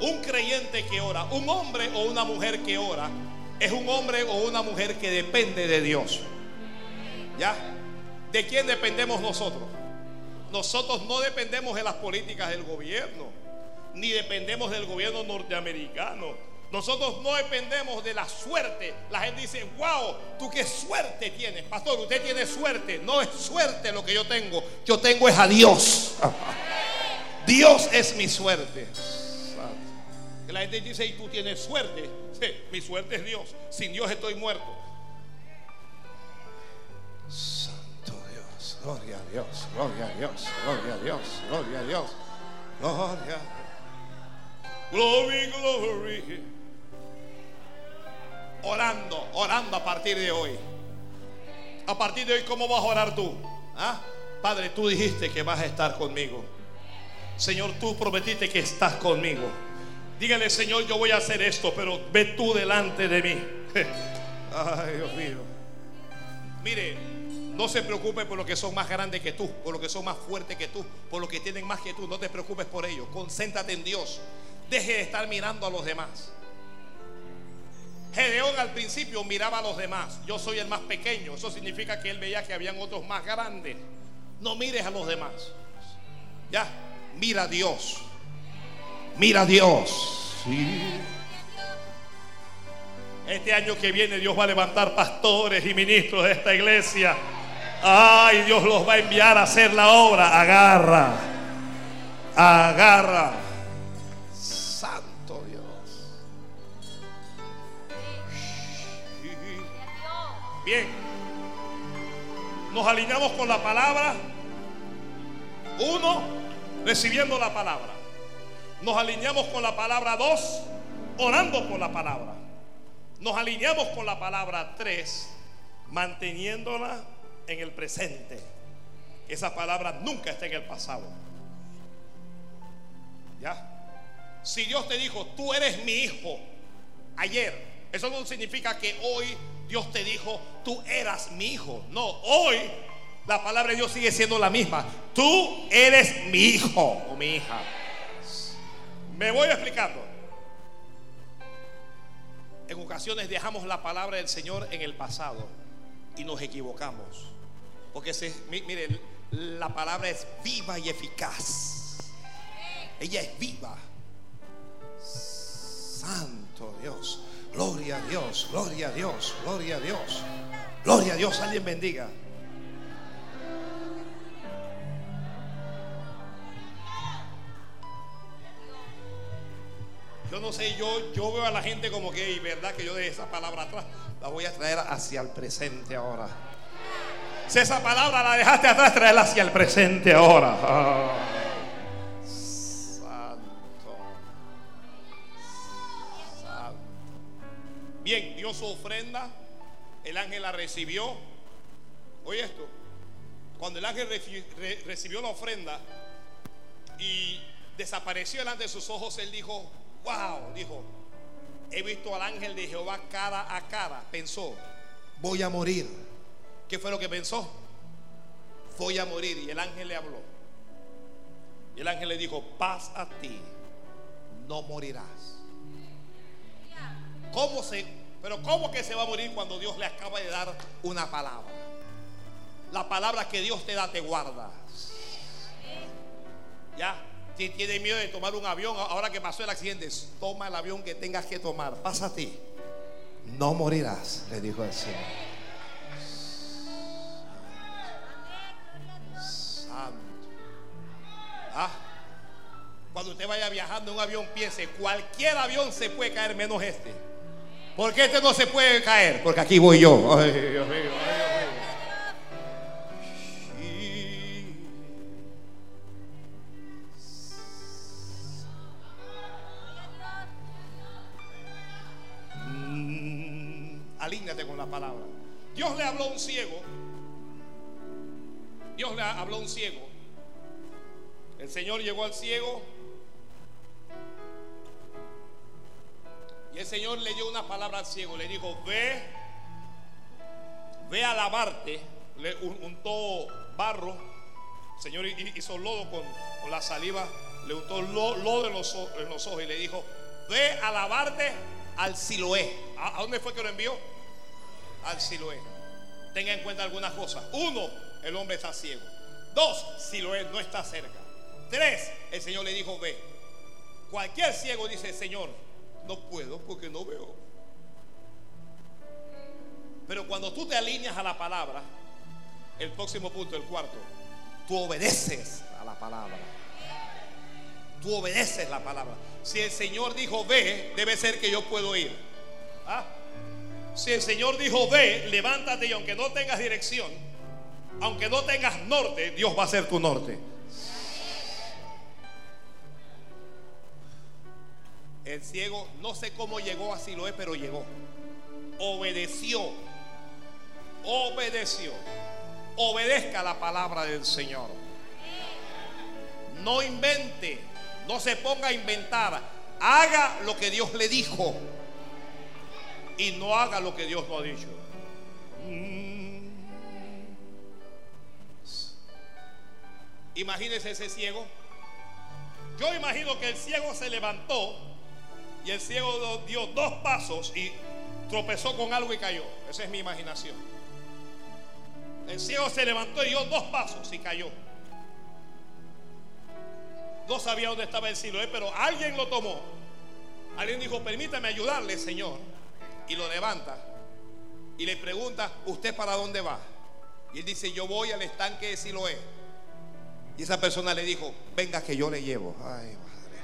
A: Un creyente que ora, un hombre o una mujer que ora, es un hombre o una mujer que depende de Dios. ¿Ya? ¿De quién dependemos nosotros? Nosotros no dependemos de las políticas del gobierno, ni dependemos del gobierno norteamericano nosotros no dependemos de la suerte. La gente dice, wow, tú qué suerte tienes. Pastor, usted tiene suerte. No es suerte lo que yo tengo. Yo tengo es a Dios. Dios es mi suerte. La gente dice, y tú tienes suerte. mi suerte es Dios. Sin Dios estoy muerto. Gloria a Dios. Gloria a Dios. Gloria a Dios. Gloria a Dios. Gloria. Glory, glory orando, orando a partir de hoy. A partir de hoy, ¿cómo vas a orar tú? ¿Ah? Padre, tú dijiste que vas a estar conmigo. Señor, tú prometiste que estás conmigo. Dígale, Señor, yo voy a hacer esto, pero ve tú delante de mí. Ay, Dios mío. Mire, no se preocupe por lo que son más grandes que tú, por lo que son más fuertes que tú, por lo que tienen más que tú. No te preocupes por ello. Concéntrate en Dios. Deje de estar mirando a los demás. Gedeón al principio miraba a los demás. Yo soy el más pequeño. Eso significa que él veía que habían otros más grandes. No mires a los demás. Ya, mira a Dios. Mira a Dios. Este año que viene Dios va a levantar pastores y ministros de esta iglesia. Ay, Dios los va a enviar a hacer la obra. Agarra. Agarra. Bien. Nos alineamos con la palabra. Uno, recibiendo la palabra. Nos alineamos con la palabra dos, orando por la palabra. Nos alineamos con la palabra tres, manteniéndola en el presente. Esa palabra nunca está en el pasado. ¿Ya? Si Dios te dijo, tú eres mi hijo, ayer, eso no significa que hoy Dios te dijo, tú eras mi hijo. No, hoy la palabra de Dios sigue siendo la misma. Tú eres mi hijo o mi hija. Me voy explicando. En ocasiones dejamos la palabra del Señor en el pasado y nos equivocamos. Porque se, mire, la palabra es viva y eficaz. Ella es viva. Santo Dios. Gloria a Dios, gloria a Dios, gloria a Dios. Gloria a Dios, alguien bendiga. Yo no sé, yo, yo veo a la gente como que, y verdad que yo de esa palabra atrás, la voy a traer hacia el presente ahora. Si esa palabra la dejaste atrás, traerla hacia el presente ahora. Ah. Bien, dio su ofrenda, el ángel la recibió. Oye esto, cuando el ángel recibió la ofrenda y desapareció delante de sus ojos, él dijo, wow, dijo, he visto al ángel de Jehová cara a cara. Pensó, voy a morir. ¿Qué fue lo que pensó? Voy a morir. Y el ángel le habló. Y el ángel le dijo, paz a ti, no morirás. ¿Cómo se pero ¿cómo que se va a morir cuando Dios le acaba de dar una palabra? La palabra que Dios te da te guarda. Ya, si tienes miedo de tomar un avión, ahora que pasó el accidente, toma el avión que tengas que tomar. Pasa a ti. No morirás, le dijo el Señor. Santo. Ah, cuando usted vaya viajando en un avión, piense, cualquier avión se puede caer menos este. Porque este no se puede caer? Porque aquí voy yo. Ciego. Dios le habló a un ciego. El Señor llegó al ciego. Y el Señor le dio una palabra al ciego. Le dijo, ve, ve a lavarte. Le untó barro. El Señor hizo lodo con, la saliva. Le untó lodo en los, en los ojos y le dijo, ve a lavarte al Siloé. ¿A, dónde fue que lo envió? Al Siloé. Tenga en cuenta algunas cosas. Uno, el hombre está ciego. Dos, Siloé no está cerca. Tres, el Señor le dijo, ve. Cualquier ciego dice, Señor, no puedo porque no veo. Pero cuando tú te alineas a la palabra, el próximo punto, el cuarto, tú obedeces a la palabra. Tú obedeces la palabra. Si el Señor dijo ve, debe ser que yo puedo ir. ¿Ah? Si el Señor dijo ve, levántate y aunque no tengas dirección, aunque no tengas norte, Dios va a ser tu norte. El ciego, no sé cómo llegó a Siloé, pero llegó. Obedeció. Obedeció. Obedezca la palabra del Señor. No invente. No se ponga a inventar. Haga lo que Dios le dijo. Y no haga lo que Dios no ha dicho. Mm. Imagínese ese ciego. Yo imagino que el ciego se levantó y el ciego dio dos pasos y tropezó con algo y cayó. Esa es mi imaginación. El ciego se levantó y dio dos pasos y cayó no sabía dónde estaba el Siloé, pero alguien lo tomó. Alguien dijo, permítame ayudarle, Señor. Y lo levanta. Y le pregunta, ¿usted para dónde va? Y él dice, yo voy al estanque de Siloé. Y esa persona le dijo, venga que yo le llevo. Ay, madre.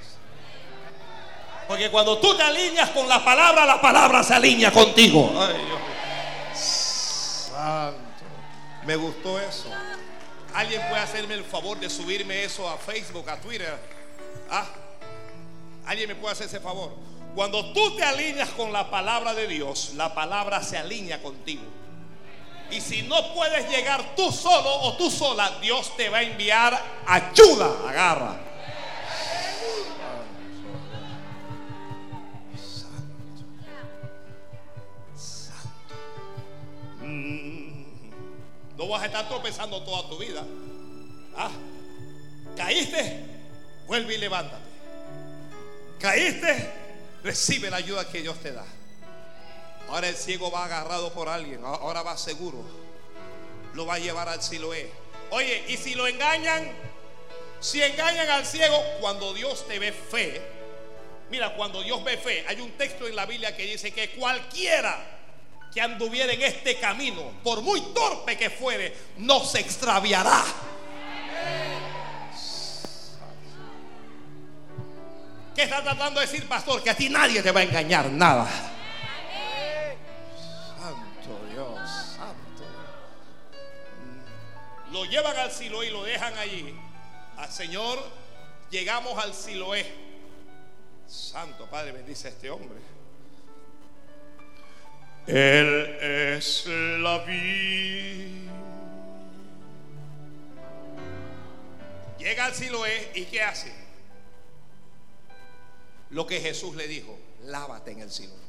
A: Porque cuando tú te alineas con la palabra, la palabra se alinea contigo. Ay, Dios. Santo. Me gustó eso. Alguien puede hacerme el favor de subirme eso a Facebook, a Twitter. ¿Ah? Alguien me puede hacer ese favor. Cuando tú te alineas con la palabra de Dios, la palabra se alinea contigo. Y si no puedes llegar tú solo o tú sola, Dios te va a enviar ayuda. Agarra. No vas a estar tropezando toda tu vida. Ah, caíste, vuelve y levántate. Caíste, recibe la ayuda que Dios te da. Ahora el ciego va agarrado por alguien, ahora va seguro. Lo va a llevar al Siloé. Oye, y si lo engañan, si engañan al ciego, cuando Dios te ve fe, mira, cuando Dios ve fe, hay un texto en la Biblia que dice que cualquiera que anduviera en este camino, por muy torpe que fuere, no se extraviará. ¿Qué está tratando de decir, pastor? Que a ti nadie te va a engañar, nada. Santo Dios, santo. Lo llevan al Siloé y lo dejan allí. Al Señor, llegamos al Siloé. Santo Padre, bendice a este hombre. Él es la vida. Llega al Siloé y ¿qué hace? Lo que Jesús le dijo, lávate en el Siloé.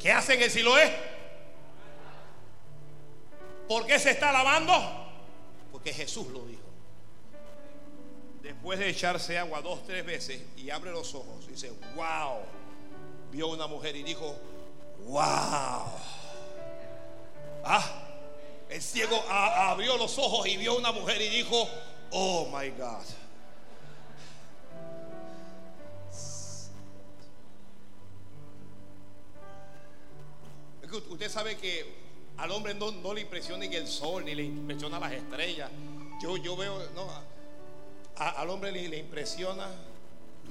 A: ¿Qué hace en el Siloé? ¿Por qué se está lavando? Porque Jesús lo dijo. Después de echarse agua dos, tres veces y abre los ojos dice, wow vio una mujer y dijo, wow. Ah, el ciego abrió los ojos y vio una mujer y dijo, oh my God. Usted sabe que al hombre no, le impresiona ni el sol, ni le impresiona las estrellas. Yo, yo veo, no, al hombre le impresiona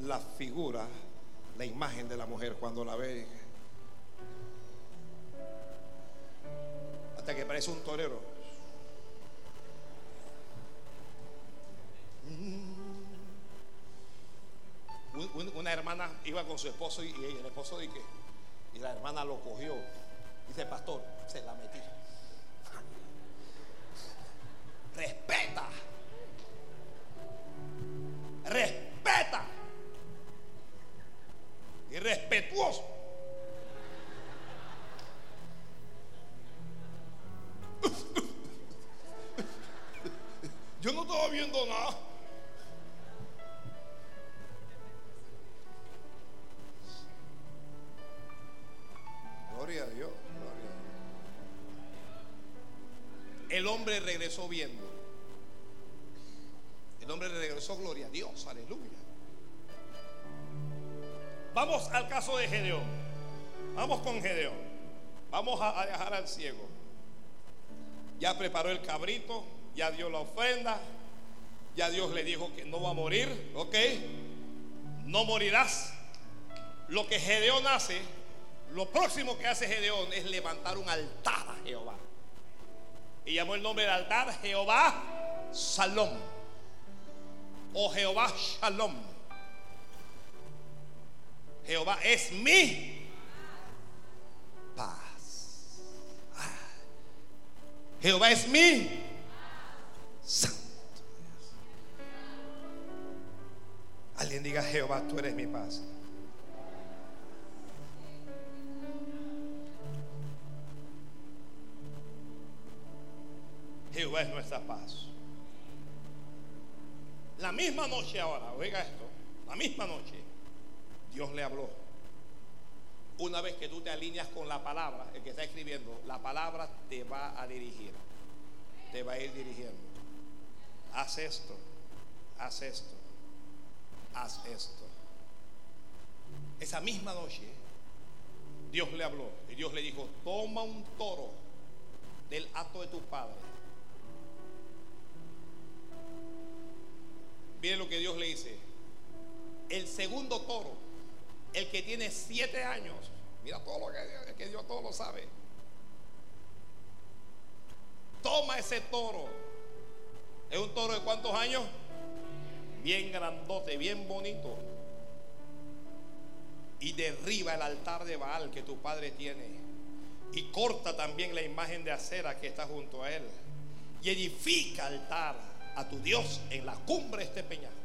A: la figura la imagen de la mujer cuando la ve. Hasta que parece un torero. Una hermana iba con su esposo y, el esposo dije,
B: Y la hermana lo cogió. Dice, pastor, se la metí. Respeta. Respeta. Y respetuoso. Yo no estaba viendo nada. Viendo. El hombre regresó, gloria a Dios, aleluya. Vamos al caso de Gedeón. Vamos con Gedeón. Vamos a, a dejar al ciego. Ya preparó el cabrito, ya dio la ofrenda, ya Dios le dijo que no va a morir, ¿ok? No morirás. Lo que Gedeón hace, lo próximo que hace Gedeón es levantar un altar a Jehová. Y llamó el nombre del altar Jehová Salom. O Jehová Shalom. Jehová es mi paz. Ah. Jehová es mi santo. Alguien diga, Jehová, tú eres mi paz. Jehová es nuestra paz. La misma noche ahora, oiga esto, la misma noche, Dios le habló. Una vez que tú te alineas con la palabra, el que está escribiendo, la palabra te va a dirigir, te va a ir dirigiendo. Haz esto, haz esto, haz esto. Esa misma noche, Dios le habló y Dios le dijo, toma un toro del acto de tu padre Miren lo que Dios le dice. El segundo toro, el que tiene siete años, mira todo lo que, que Dios todo lo sabe. Toma ese toro. ¿Es un toro de cuántos años? Bien grandote, bien bonito. Y derriba el altar de Baal que tu padre tiene. Y corta también la imagen de acera que está junto a él. Y edifica altar a tu Dios en la cumbre de este peñasco.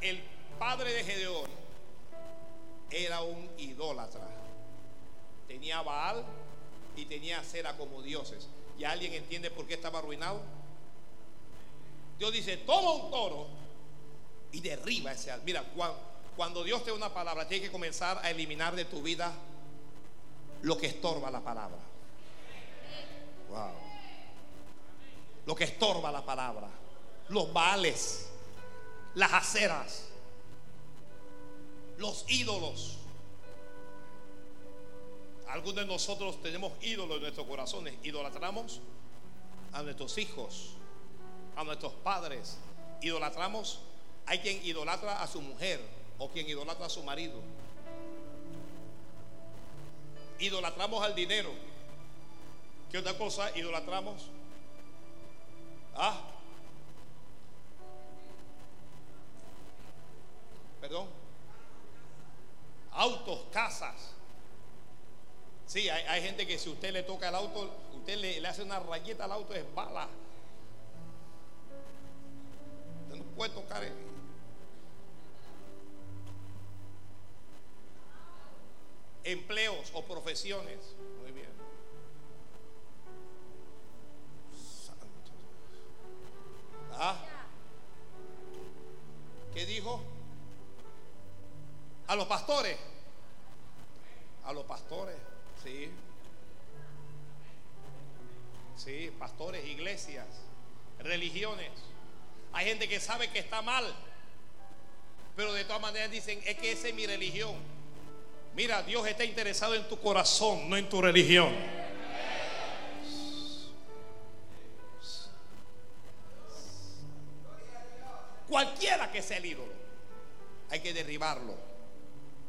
B: El padre de Gedeón era un idólatra. Tenía Baal y tenía cera como dioses. ¿Y alguien entiende por qué estaba arruinado? Dios dice, toma un toro y derriba ese altar. Mira, cuando Dios te da una palabra, tiene que comenzar a eliminar de tu vida lo que estorba la palabra. Wow. Lo que estorba la palabra. Los vales, las aceras, los ídolos. Algunos de nosotros tenemos ídolos en nuestros corazones. Idolatramos a nuestros hijos, a nuestros padres. Idolatramos. Hay quien idolatra a su mujer o quien idolatra a su marido. Idolatramos al dinero. ¿Qué otra cosa idolatramos? Ah. Perdón. Autos, casas. Sí, hay, gente que si usted le toca el auto, usted le, le hace una rayeta al auto, es bala. Usted no puede tocar. El, empleos o profesiones. ¿Ah? ¿Qué dijo? A los pastores. A los pastores, sí. Sí, pastores, iglesias, religiones. Hay gente que sabe que está mal, pero de todas maneras dicen, es que esa es mi religión. Mira, Dios está interesado en tu corazón, no en tu religión. Cualquiera que sea el ídolo, hay que derribarlo.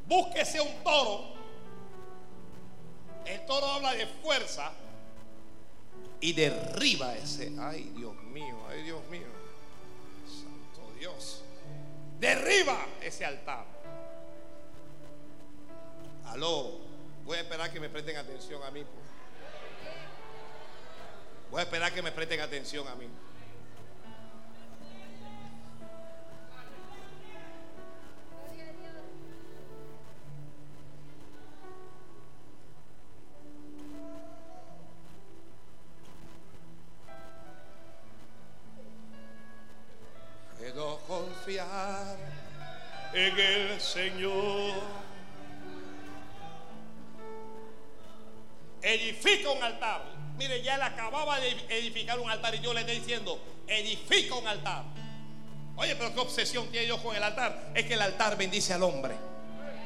B: Búsquese un toro. El toro habla de fuerza y derriba ese. Ay, Dios mío, ay, Dios mío. Santo Dios. Derriba ese altar.
A: Aló, voy a esperar que me presten atención a mí. pues. Voy a esperar que me presten atención a mí.
B: Edificar un altar y yo le estoy diciendo, edifica un altar. Oye, pero qué obsesión tiene Dios con el altar. Es que el altar bendice al hombre.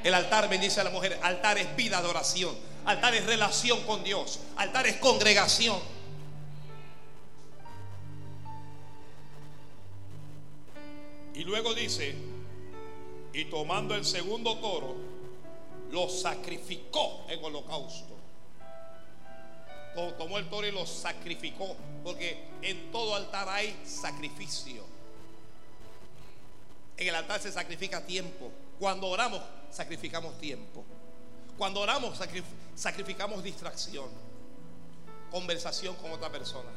B: El altar bendice a la mujer. Altar es vida de oración. Altar es relación con Dios. Altar es congregación.
A: Y luego dice, y tomando el segundo toro, lo sacrificó en holocausto. To- Tomó el toro y lo sacrificó, porque en todo altar hay sacrificio. En el altar se sacrifica tiempo. Cuando oramos, sacrificamos tiempo. Cuando oramos, sacrif- sacrificamos distracción, conversación con otra persona.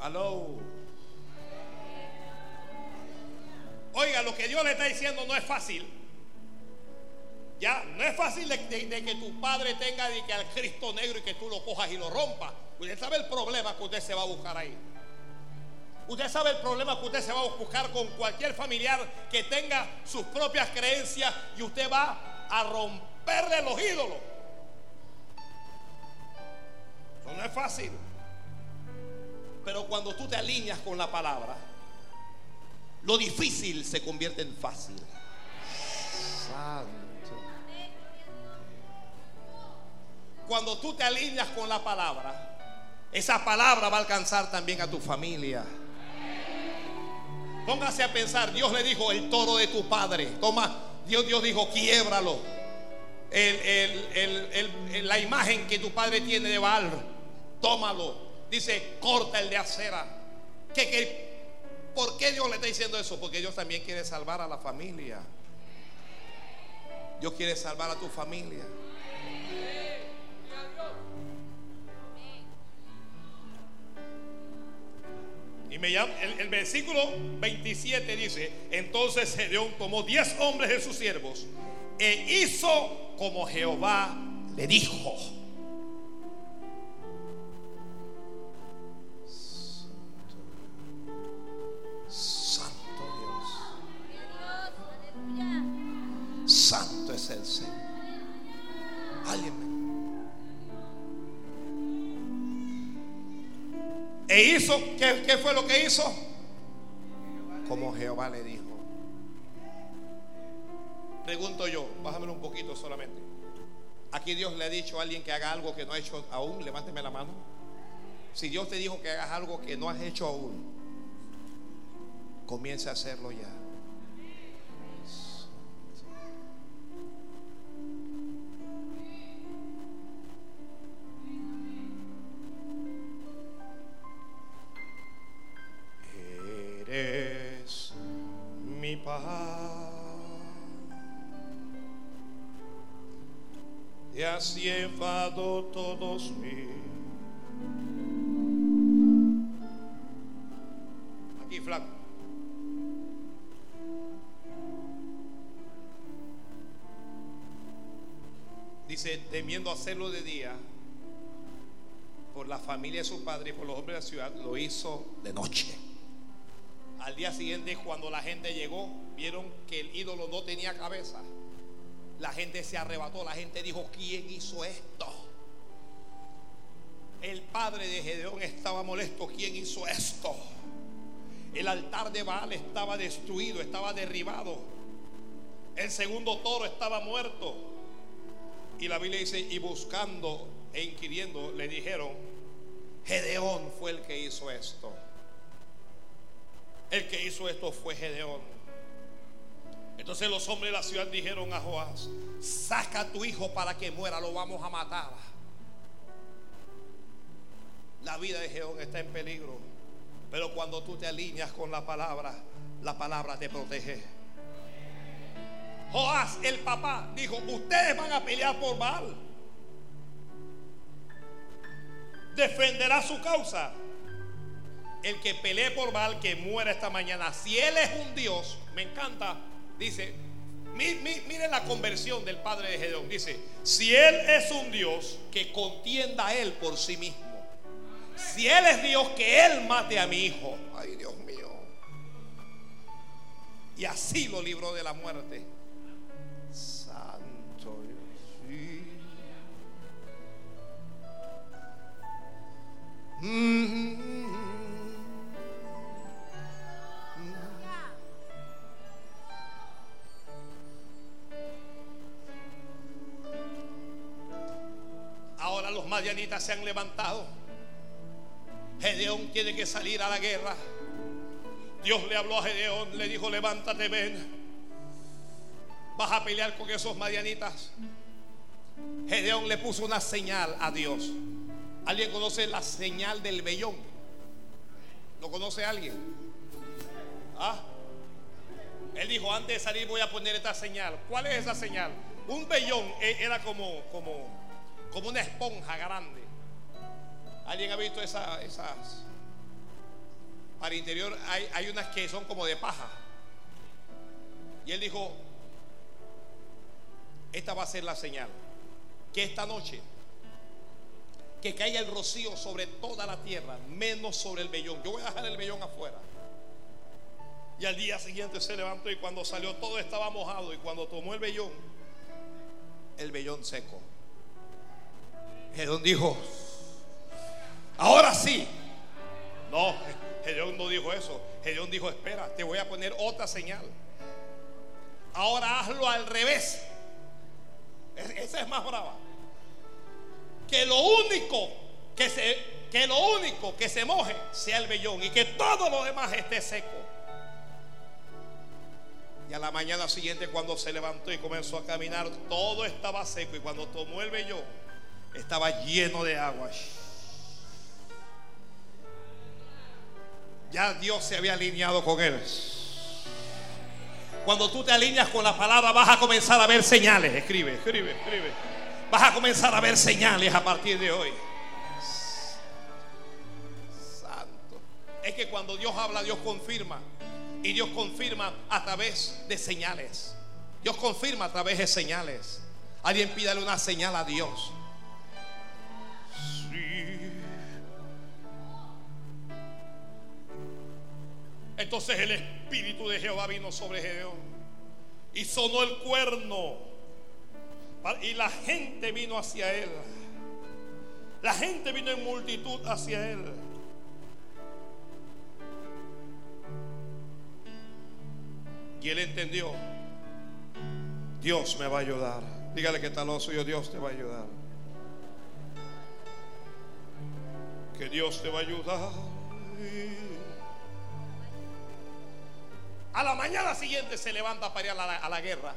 A: Aló.
B: Oiga, lo que Dios le está diciendo no es fácil. Ya, no es fácil de, que tu padre tenga de que al Cristo negro y que tú lo cojas y lo rompas. Usted sabe el problema que usted se va a buscar ahí. Usted sabe el problema que usted se va a buscar con cualquier familiar que tenga sus propias creencias y usted va a romperle los ídolos. Eso no es fácil. Pero cuando tú te alineas con la palabra, lo difícil se convierte en fácil. Cuando tú te alineas con la palabra, esa palabra va a alcanzar también a tu familia. Póngase a pensar, Dios le dijo el toro de tu padre. Toma, Dios, Dios dijo, el- la imagen que tu padre tiene de Baal, tómalo. Dice, corta el de acera. ¿Qué, qué- por qué Dios le está diciendo eso? Porque Dios también quiere salvar a la familia. Dios quiere salvar a tu familia. Y me llama, el, el versículo 27 dice, entonces Gedeón tomó 10 hombres de sus siervos e hizo como Jehová le dijo.
A: Santo Dios. Santo es el Señor.
B: E hizo, ¿qué, qué fue lo que hizo?
A: Como Jehová le dijo.
B: Pregunto yo, bájamelo un poquito solamente. Aquí Dios le ha dicho a alguien que haga algo que no ha hecho aún, levánteme la mano. Si Dios te dijo que hagas algo que no has hecho aún,
A: Comience a hacerlo ya.
B: Eres mi paz.
A: Te has llevado todos mis.
B: Aquí, flaco. Dice, temiendo hacerlo de día, por la familia de su padre y por los hombres de la ciudad, lo hizo de noche. Al día siguiente, cuando la gente llegó, vieron que el ídolo no tenía cabeza. La gente se arrebató, la gente dijo, ¿quién hizo esto? El padre de Gedeón estaba molesto, ¿quién hizo esto? El altar de Baal estaba destruido, estaba derribado. El segundo toro estaba muerto. Y la Biblia dice, y buscando e inquiriendo, le dijeron, Gedeón fue el que hizo esto. El que hizo esto fue Gedeón. Entonces los hombres de la ciudad dijeron a Joás, saca a tu hijo para que muera, lo vamos a matar. La vida de Gedeón está en peligro. Pero cuando tú te alineas con la palabra, La palabra te protege. Joás, el papá, dijo, ustedes van a pelear por Baal. Defenderá su causa. El que pelee por Baal, que muera esta mañana. Si él es un Dios, me encanta, dice, miren la conversión del padre de Gedeón. Dice, si él es un Dios, que contienda a él por sí mismo. Si él es Dios, que él mate a mi hijo. Ay, Dios mío. Y así lo libró de la muerte. Ahora los madianitas se han levantado. Gedeón tiene que salir a la guerra. Dios le habló a Gedeón, le dijo, levántate, ven. Vas a pelear con esos madianitas. Gedeón le puso una señal a Dios. ¿Alguien conoce la señal del vellón? ¿Lo conoce alguien? ¿Ah? Él dijo, antes de salir voy a poner esta señal. ¿Cuál es esa señal? Un vellón e-, era como, como, como una esponja grande. ¿Alguien ha visto esas? Para interior hay, hay unas que son como de paja. Y él dijo, esta va a ser la señal. Que esta noche que caiga el rocío sobre toda la tierra, menos sobre el vellón. Yo voy a dejar el vellón afuera. Y al día siguiente se levantó y cuando salió todo estaba mojado y cuando tomó el vellón, el vellón seco. Gedón dijo, ahora sí. No, Gedón no dijo eso. Gedón dijo, espera, te voy a poner otra señal. Ahora hazlo al revés. Esa es más brava que lo único que se, que lo único que se moje sea el vellón y que todo lo demás esté seco. Y a la mañana siguiente cuando se levantó y comenzó a caminar, todo estaba seco y cuando tomó el vellón estaba lleno de agua. Ya Dios se había alineado con él. Cuando tú te alineas con la palabra vas a comenzar a ver señales. Escribe, escribe, escribe. Vas a comenzar a ver señales a partir de hoy. Santo. Es que cuando Dios habla, Dios confirma. Y Dios confirma a través de señales. Dios confirma a través de señales. Alguien pídale una señal a Dios. Entonces el Espíritu de Jehová vino sobre Gedeón y sonó el cuerno y la gente vino hacia él. La gente vino en multitud hacia él. Y él entendió, Dios me va a ayudar. Dígale que tal lo suyo, Dios te va a ayudar. Que Dios te va a ayudar. A la mañana siguiente se levanta para ir a la, guerra.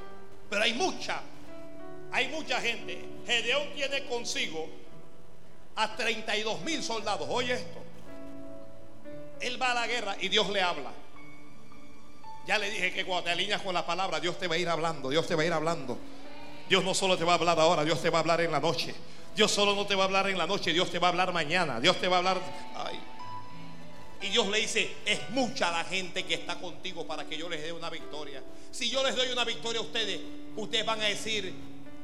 B: Pero hay mucha hay mucha gente. Gedeón tiene consigo a 32 mil soldados. Oye esto. Él va a la guerra y Dios le habla. Ya le dije que cuando te alineas con la palabra, Dios te va a ir hablando. Dios te va a ir hablando. Dios no solo te va a hablar ahora, Dios te va a hablar en la noche. Dios solo no te va a hablar en la noche, Dios te va a hablar mañana. Dios te va a hablar. Y Dios le dice, es mucha la gente que está contigo para que yo les dé una victoria. Si yo les doy una victoria a ustedes, ustedes van a decir,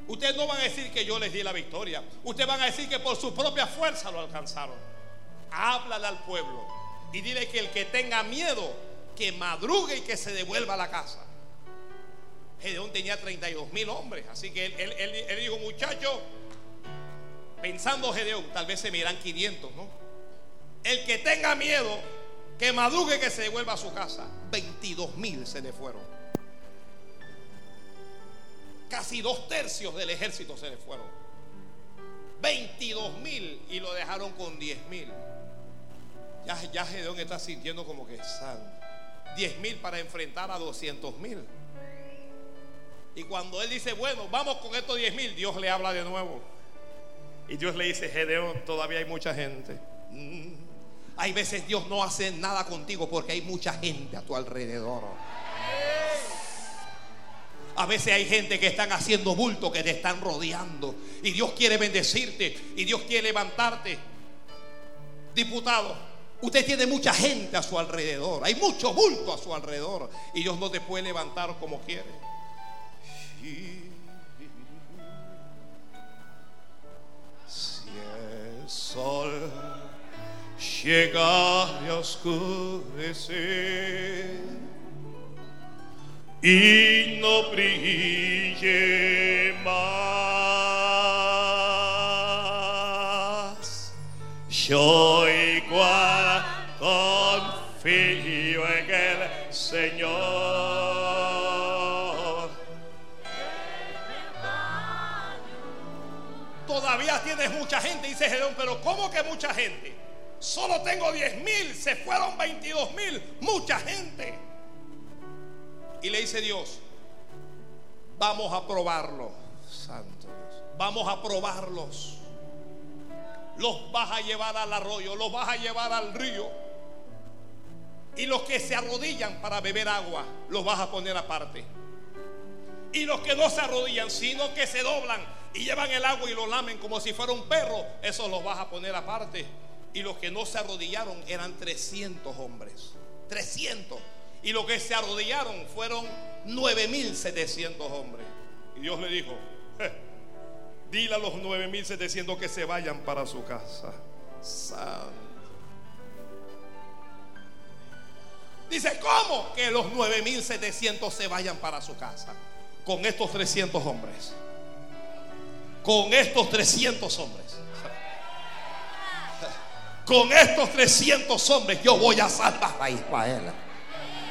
B: Ustedes no van a decir que yo les di la victoria. Ustedes van a decir que por su propia fuerza lo alcanzaron. Háblale al pueblo y dile que el que tenga miedo, que madrugue y que se devuelva a la casa. Gedeón tenía 32 mil hombres. Así que él, dijo, muchachos, pensando Gedeón, tal vez se miran 500, ¿no? El que tenga miedo, que madrugue que se devuelva a su casa. 22 mil se le fueron. Casi dos tercios del ejército se le fueron. 22 mil y lo dejaron con 10 mil. Ya, ya Gedeón está sintiendo como que sal. 10 mil para enfrentar a 200 mil. Y cuando él dice, bueno, vamos con estos 10 mil, Dios le habla de nuevo. Y Dios le dice, Gedeón, todavía hay mucha gente. Hay veces Dios no hace nada contigo porque hay mucha gente a tu alrededor. A veces hay gente que están haciendo bulto, que te están rodeando. Y Dios quiere bendecirte. Y Dios quiere levantarte. Diputado, usted tiene mucha gente a su alrededor. Hay mucho bulto a su alrededor. Y Dios no te puede levantar como quiere. Si el sol llega a oscurecer y no brille más. Yo igual confío en el Señor. Todavía tienes mucha gente, dice Gedeón, pero ¿cómo que mucha gente? Solo tengo 10 mil, se fueron 22 mil, mucha gente. Y le dice Dios, vamos a probarlo, santo Dios. Vamos a probarlos. Los vas a llevar al arroyo, los vas a llevar al río. Y los que se arrodillan para beber agua, los vas a poner aparte. Y los que no se arrodillan, sino que se doblan y llevan el agua y lo lamen como si fuera un perro, esos los vas a poner aparte. Y los que no se arrodillaron eran 300 hombres. 300. Y los que se arrodillaron fueron 9700 hombres. Y Dios le dijo, dile a los 9700 que se vayan para su casa. Dice, ¿cómo? Que los 9700 se vayan para su casa. Con estos 300 hombres. Con estos 300 hombres. Con estos 300 hombres yo voy a salvar a Israel.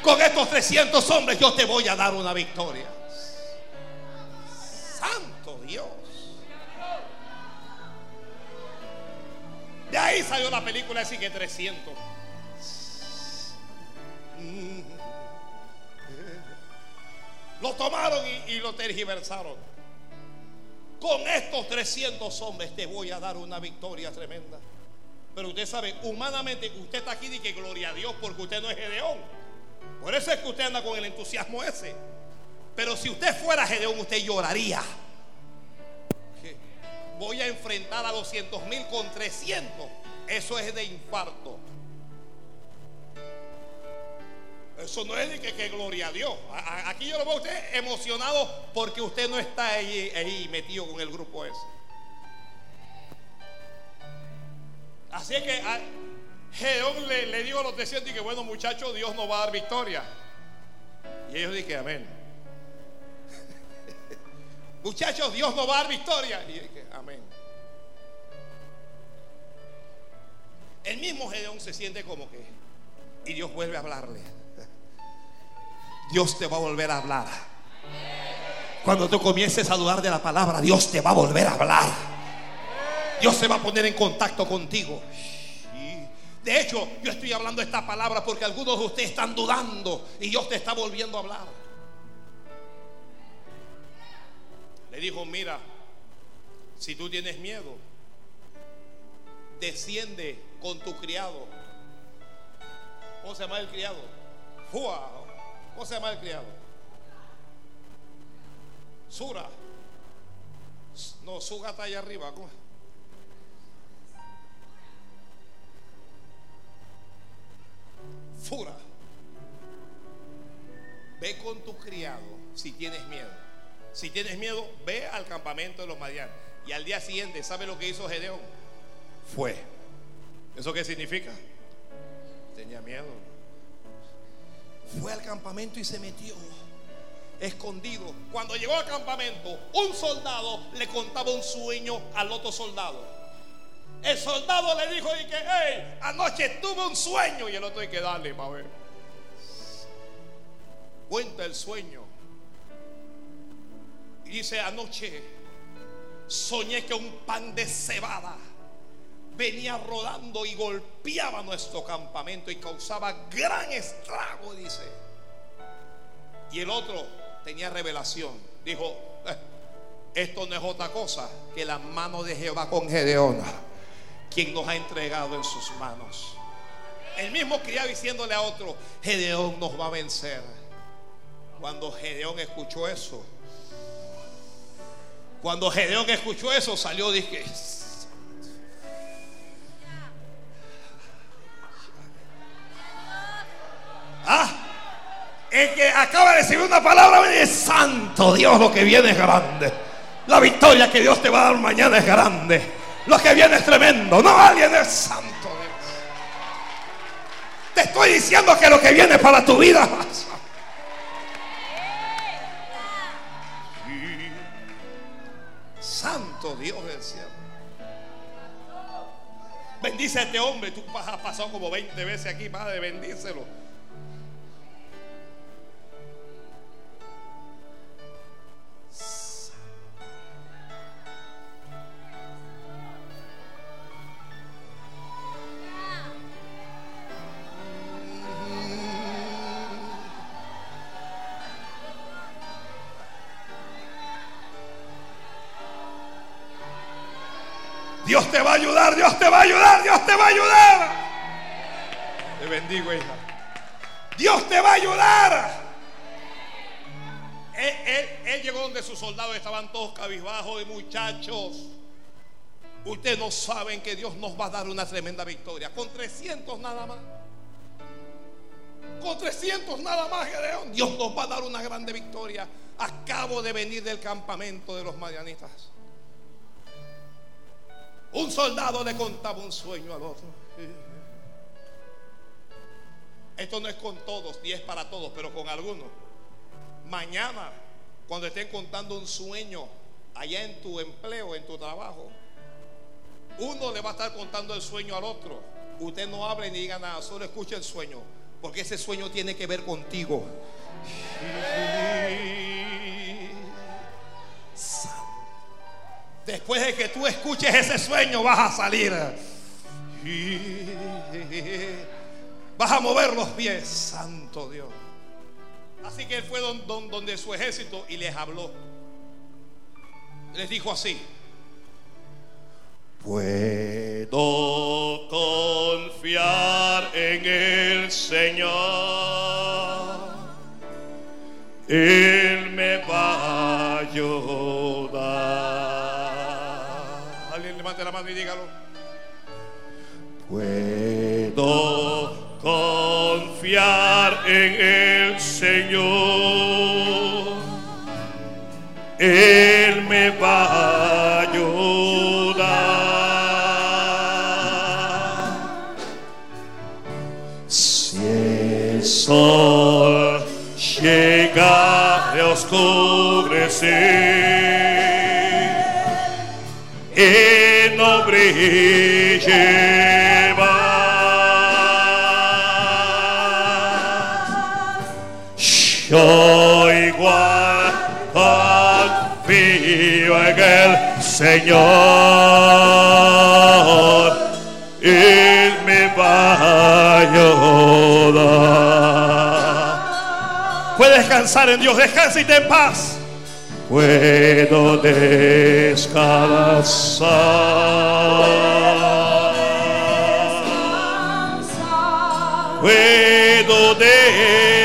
B: Con estos 300 hombres yo te voy a dar una victoria. Santo Dios. De ahí salió la película así que 300. Lo tomaron y, y, lo tergiversaron. Con estos 300 hombres te voy a dar una victoria tremenda. Pero usted sabe, humanamente, usted está aquí y que gloria a Dios porque usted no es Gedeón. Por eso es que usted anda con el entusiasmo ese. Pero si usted fuera Gedeón, usted lloraría. Voy a enfrentar a 200 mil con 300. Eso es de infarto. Eso no es de que, gloria a Dios. Aquí yo lo veo a usted emocionado porque usted no está ahí, ahí metido con el grupo ese. Así es que Gedeón le, le dijo a los 300 y que bueno muchachos, Dios nos va a dar victoria. Y ellos dijeron, amén. muchachos, Dios nos va a dar victoria. Y dije, amén. El mismo Gedeón se siente como que, y Dios vuelve a hablarle. Dios te va a volver a hablar. Cuando tú comiences a dudar de la palabra, Dios te va a volver a hablar. Dios se va a poner en contacto contigo. De hecho, yo estoy hablando esta palabra porque algunos de ustedes están dudando y Dios te está volviendo a hablar. Le dijo, mira, si tú tienes miedo, desciende con tu criado. ¿Cómo se llama el criado? ¿Cómo se llama el criado? Sura. No, Suga está allá arriba. ¿Cómo? Fura. Ve con tu criado si tienes miedo. Si tienes miedo, ve al campamento de los Madianos. Y al día siguiente, ¿sabe lo que hizo Gedeón? Fue. ¿Eso qué significa? Tenía miedo. Fue al campamento y se metió escondido. Cuando llegó al campamento, un soldado le contaba un sueño al otro soldado. El soldado le dijo y que, hey, anoche tuve un sueño. Y el otro hay que darle para ver. Cuenta el sueño. Y dice, anoche soñé que un pan de cebada venía rodando y golpeaba nuestro campamento y causaba gran estrago, dice. Y el otro tenía revelación. Dijo, eh, esto no es otra cosa que la mano de Jehová con Gedeón quien nos ha entregado en sus manos.
A: El mismo criado diciéndole a otro, Gedeón nos va a vencer. Cuando Gedeón escuchó eso, cuando Gedeón escuchó eso, salió y dije, ah, el que acaba de recibir una palabra me dice, santo Dios, lo que viene es grande. La victoria que Dios te va a dar mañana es grande. Lo que viene es tremendo. No, alguien es santo. Te estoy diciendo que lo que viene para tu vida. Santo Dios del cielo. Bendice a este hombre. Tú has pasado como 20 veces aquí, Padre. Bendícelo. Dios te va a ayudar, Dios te va a ayudar, Dios te va a ayudar. Te bendigo, hija. Dios te va a ayudar. Él, llegó donde sus soldados estaban todos cabizbajos de muchachos. Ustedes no saben que Dios nos va a dar una tremenda victoria. Con 300 nada más. Con 300 nada más, Gedeón. Dios nos va a dar una grande victoria. Acabo de venir del campamento de los marianitas. Un soldado le contaba un sueño al otro. Esto no es con todos, ni es para todos, pero con algunos. Mañana, cuando estén contando un sueño allá en tu empleo, en tu trabajo, uno le va a estar contando el sueño al otro. Usted no hable ni diga nada, solo escuche el sueño, porque ese sueño tiene que ver contigo. Después de que tú escuches ese sueño, vas a salir. Vas a mover los pies, santo Dios. Así que él fue donde su ejército y les habló. Les dijo así. Puedo confiar en el Señor. Él me va a ayudar mano y dígalo. Puedo confiar en el Señor. Él me va a ayudar. Si el sol llega a oscurecer y brille Yo igual confío en el Señor. Él me va a ayudar. Puedes descansar en Dios, descansa y ten paz puedo descansar. Puedo descansar.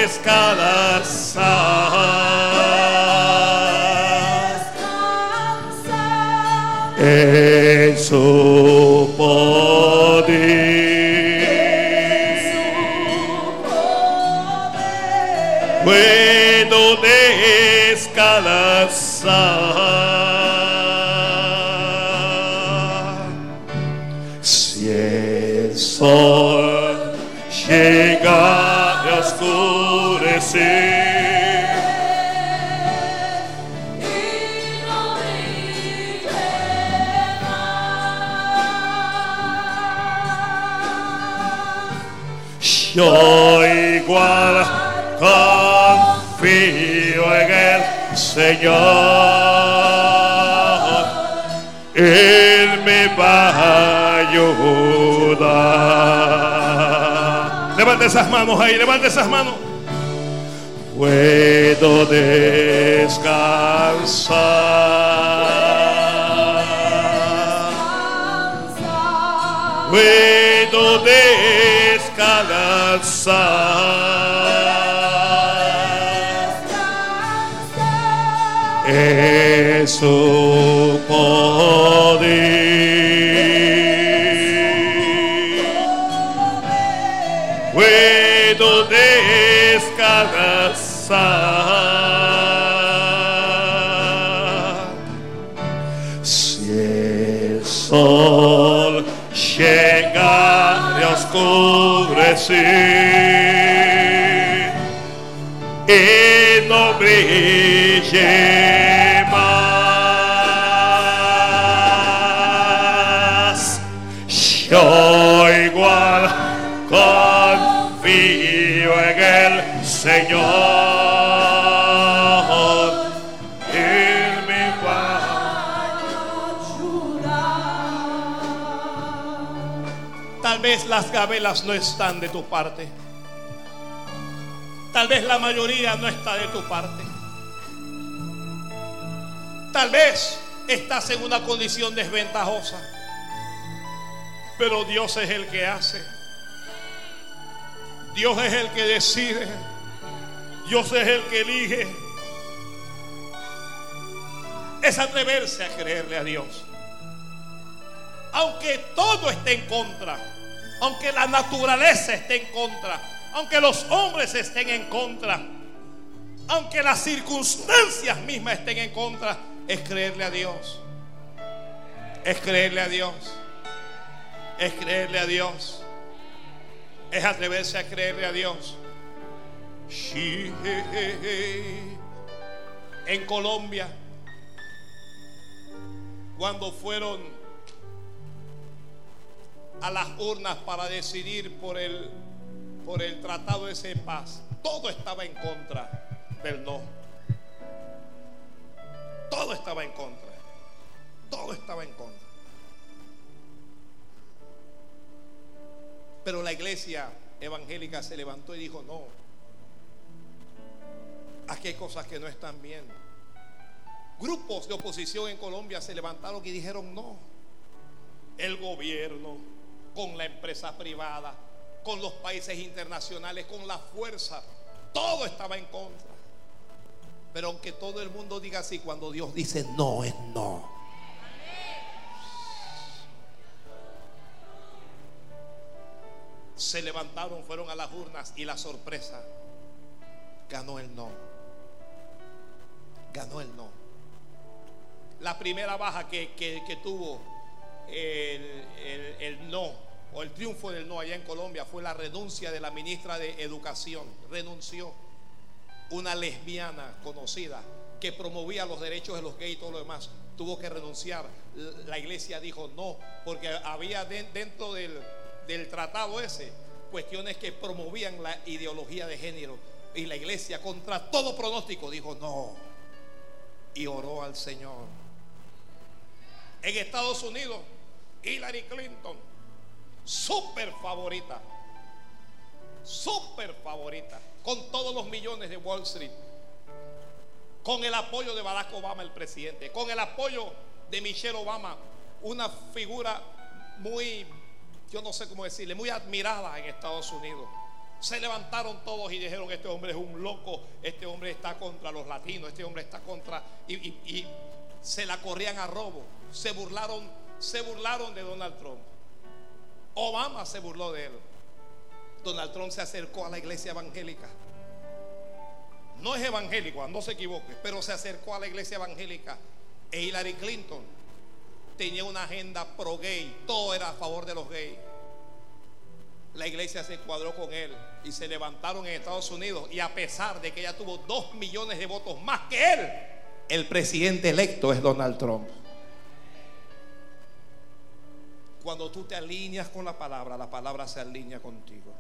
A: En el sol llega a oscurecer. Yo igual confío en él Señor, Él me va a ayudar. Levante esas manos ahí, levante esas manos. Puedo descansar. Puedo descansar
B: descansar en su oscurecer y no brille
A: las gabelas no están de tu parte. Tal vez la mayoría no está de tu parte. Tal vez estás en una condición desventajosa. Pero Dios es el que hace. Dios es el que decide. Dios es el que elige. Es atreverse a creerle a Dios. Aunque todo esté en contra, aunque la naturaleza esté en contra, aunque los hombres estén en contra, aunque las circunstancias mismas estén en contra, es creerle a Dios. Es creerle a Dios. Es creerle a Dios. Es atreverse a creerle a Dios. En Colombia, cuando fueron a las urnas para decidir por el, por el tratado de paz, todo estaba en contra del no. Todo estaba en contra. Todo estaba en contra. Pero la iglesia evangélica se levantó y dijo, no, aquí hay cosas que no están bien. Grupos de oposición en Colombia se levantaron y dijeron, no, el gobierno, con la empresa privada, con los países internacionales, con la fuerza, todo estaba en contra. Pero aunque todo el mundo diga así, cuando Dios dice no, es no. Se levantaron, fueron a las urnas y la sorpresa, ganó el no. Ganó el no. La primera baja que, que- que tuvo el, el- no o el triunfo del no allá en Colombia fue la renuncia de la ministra de Educación. Renunció una lesbiana conocida que promovía los derechos de los gays y todo lo demás. Tuvo que renunciar. La iglesia dijo no, porque había de- dentro del, del tratado ese cuestiones que promovían la ideología de género. Y la iglesia contra todo pronóstico dijo no. Y oró al Señor. En Estados Unidos, Hillary Clinton, súper favorita, súper favorita, con todos los millones de Wall Street, con el apoyo de Barack Obama, el presidente, con el apoyo de Michelle Obama, una figura muy, yo no sé cómo decirle, muy admirada en Estados Unidos. Se levantaron todos y dijeron, este hombre es un loco, este hombre está contra los latinos, este hombre está contra... Y, y- se la corrían a robo, se burlaron, se burlaron de Donald Trump. Obama se burló de él. Donald Trump se acercó a la iglesia evangélica. No es evangélico, no se equivoque, pero se acercó a la iglesia evangélica. E Hillary Clinton tenía una agenda pro gay, todo era a favor de los gays. La iglesia se cuadró con él y se levantaron en Estados Unidos. Y a pesar de que ella tuvo dos millones de votos más que él, el presidente electo es Donald Trump. Cuando tú te alineas con la palabra, la palabra se alinea contigo.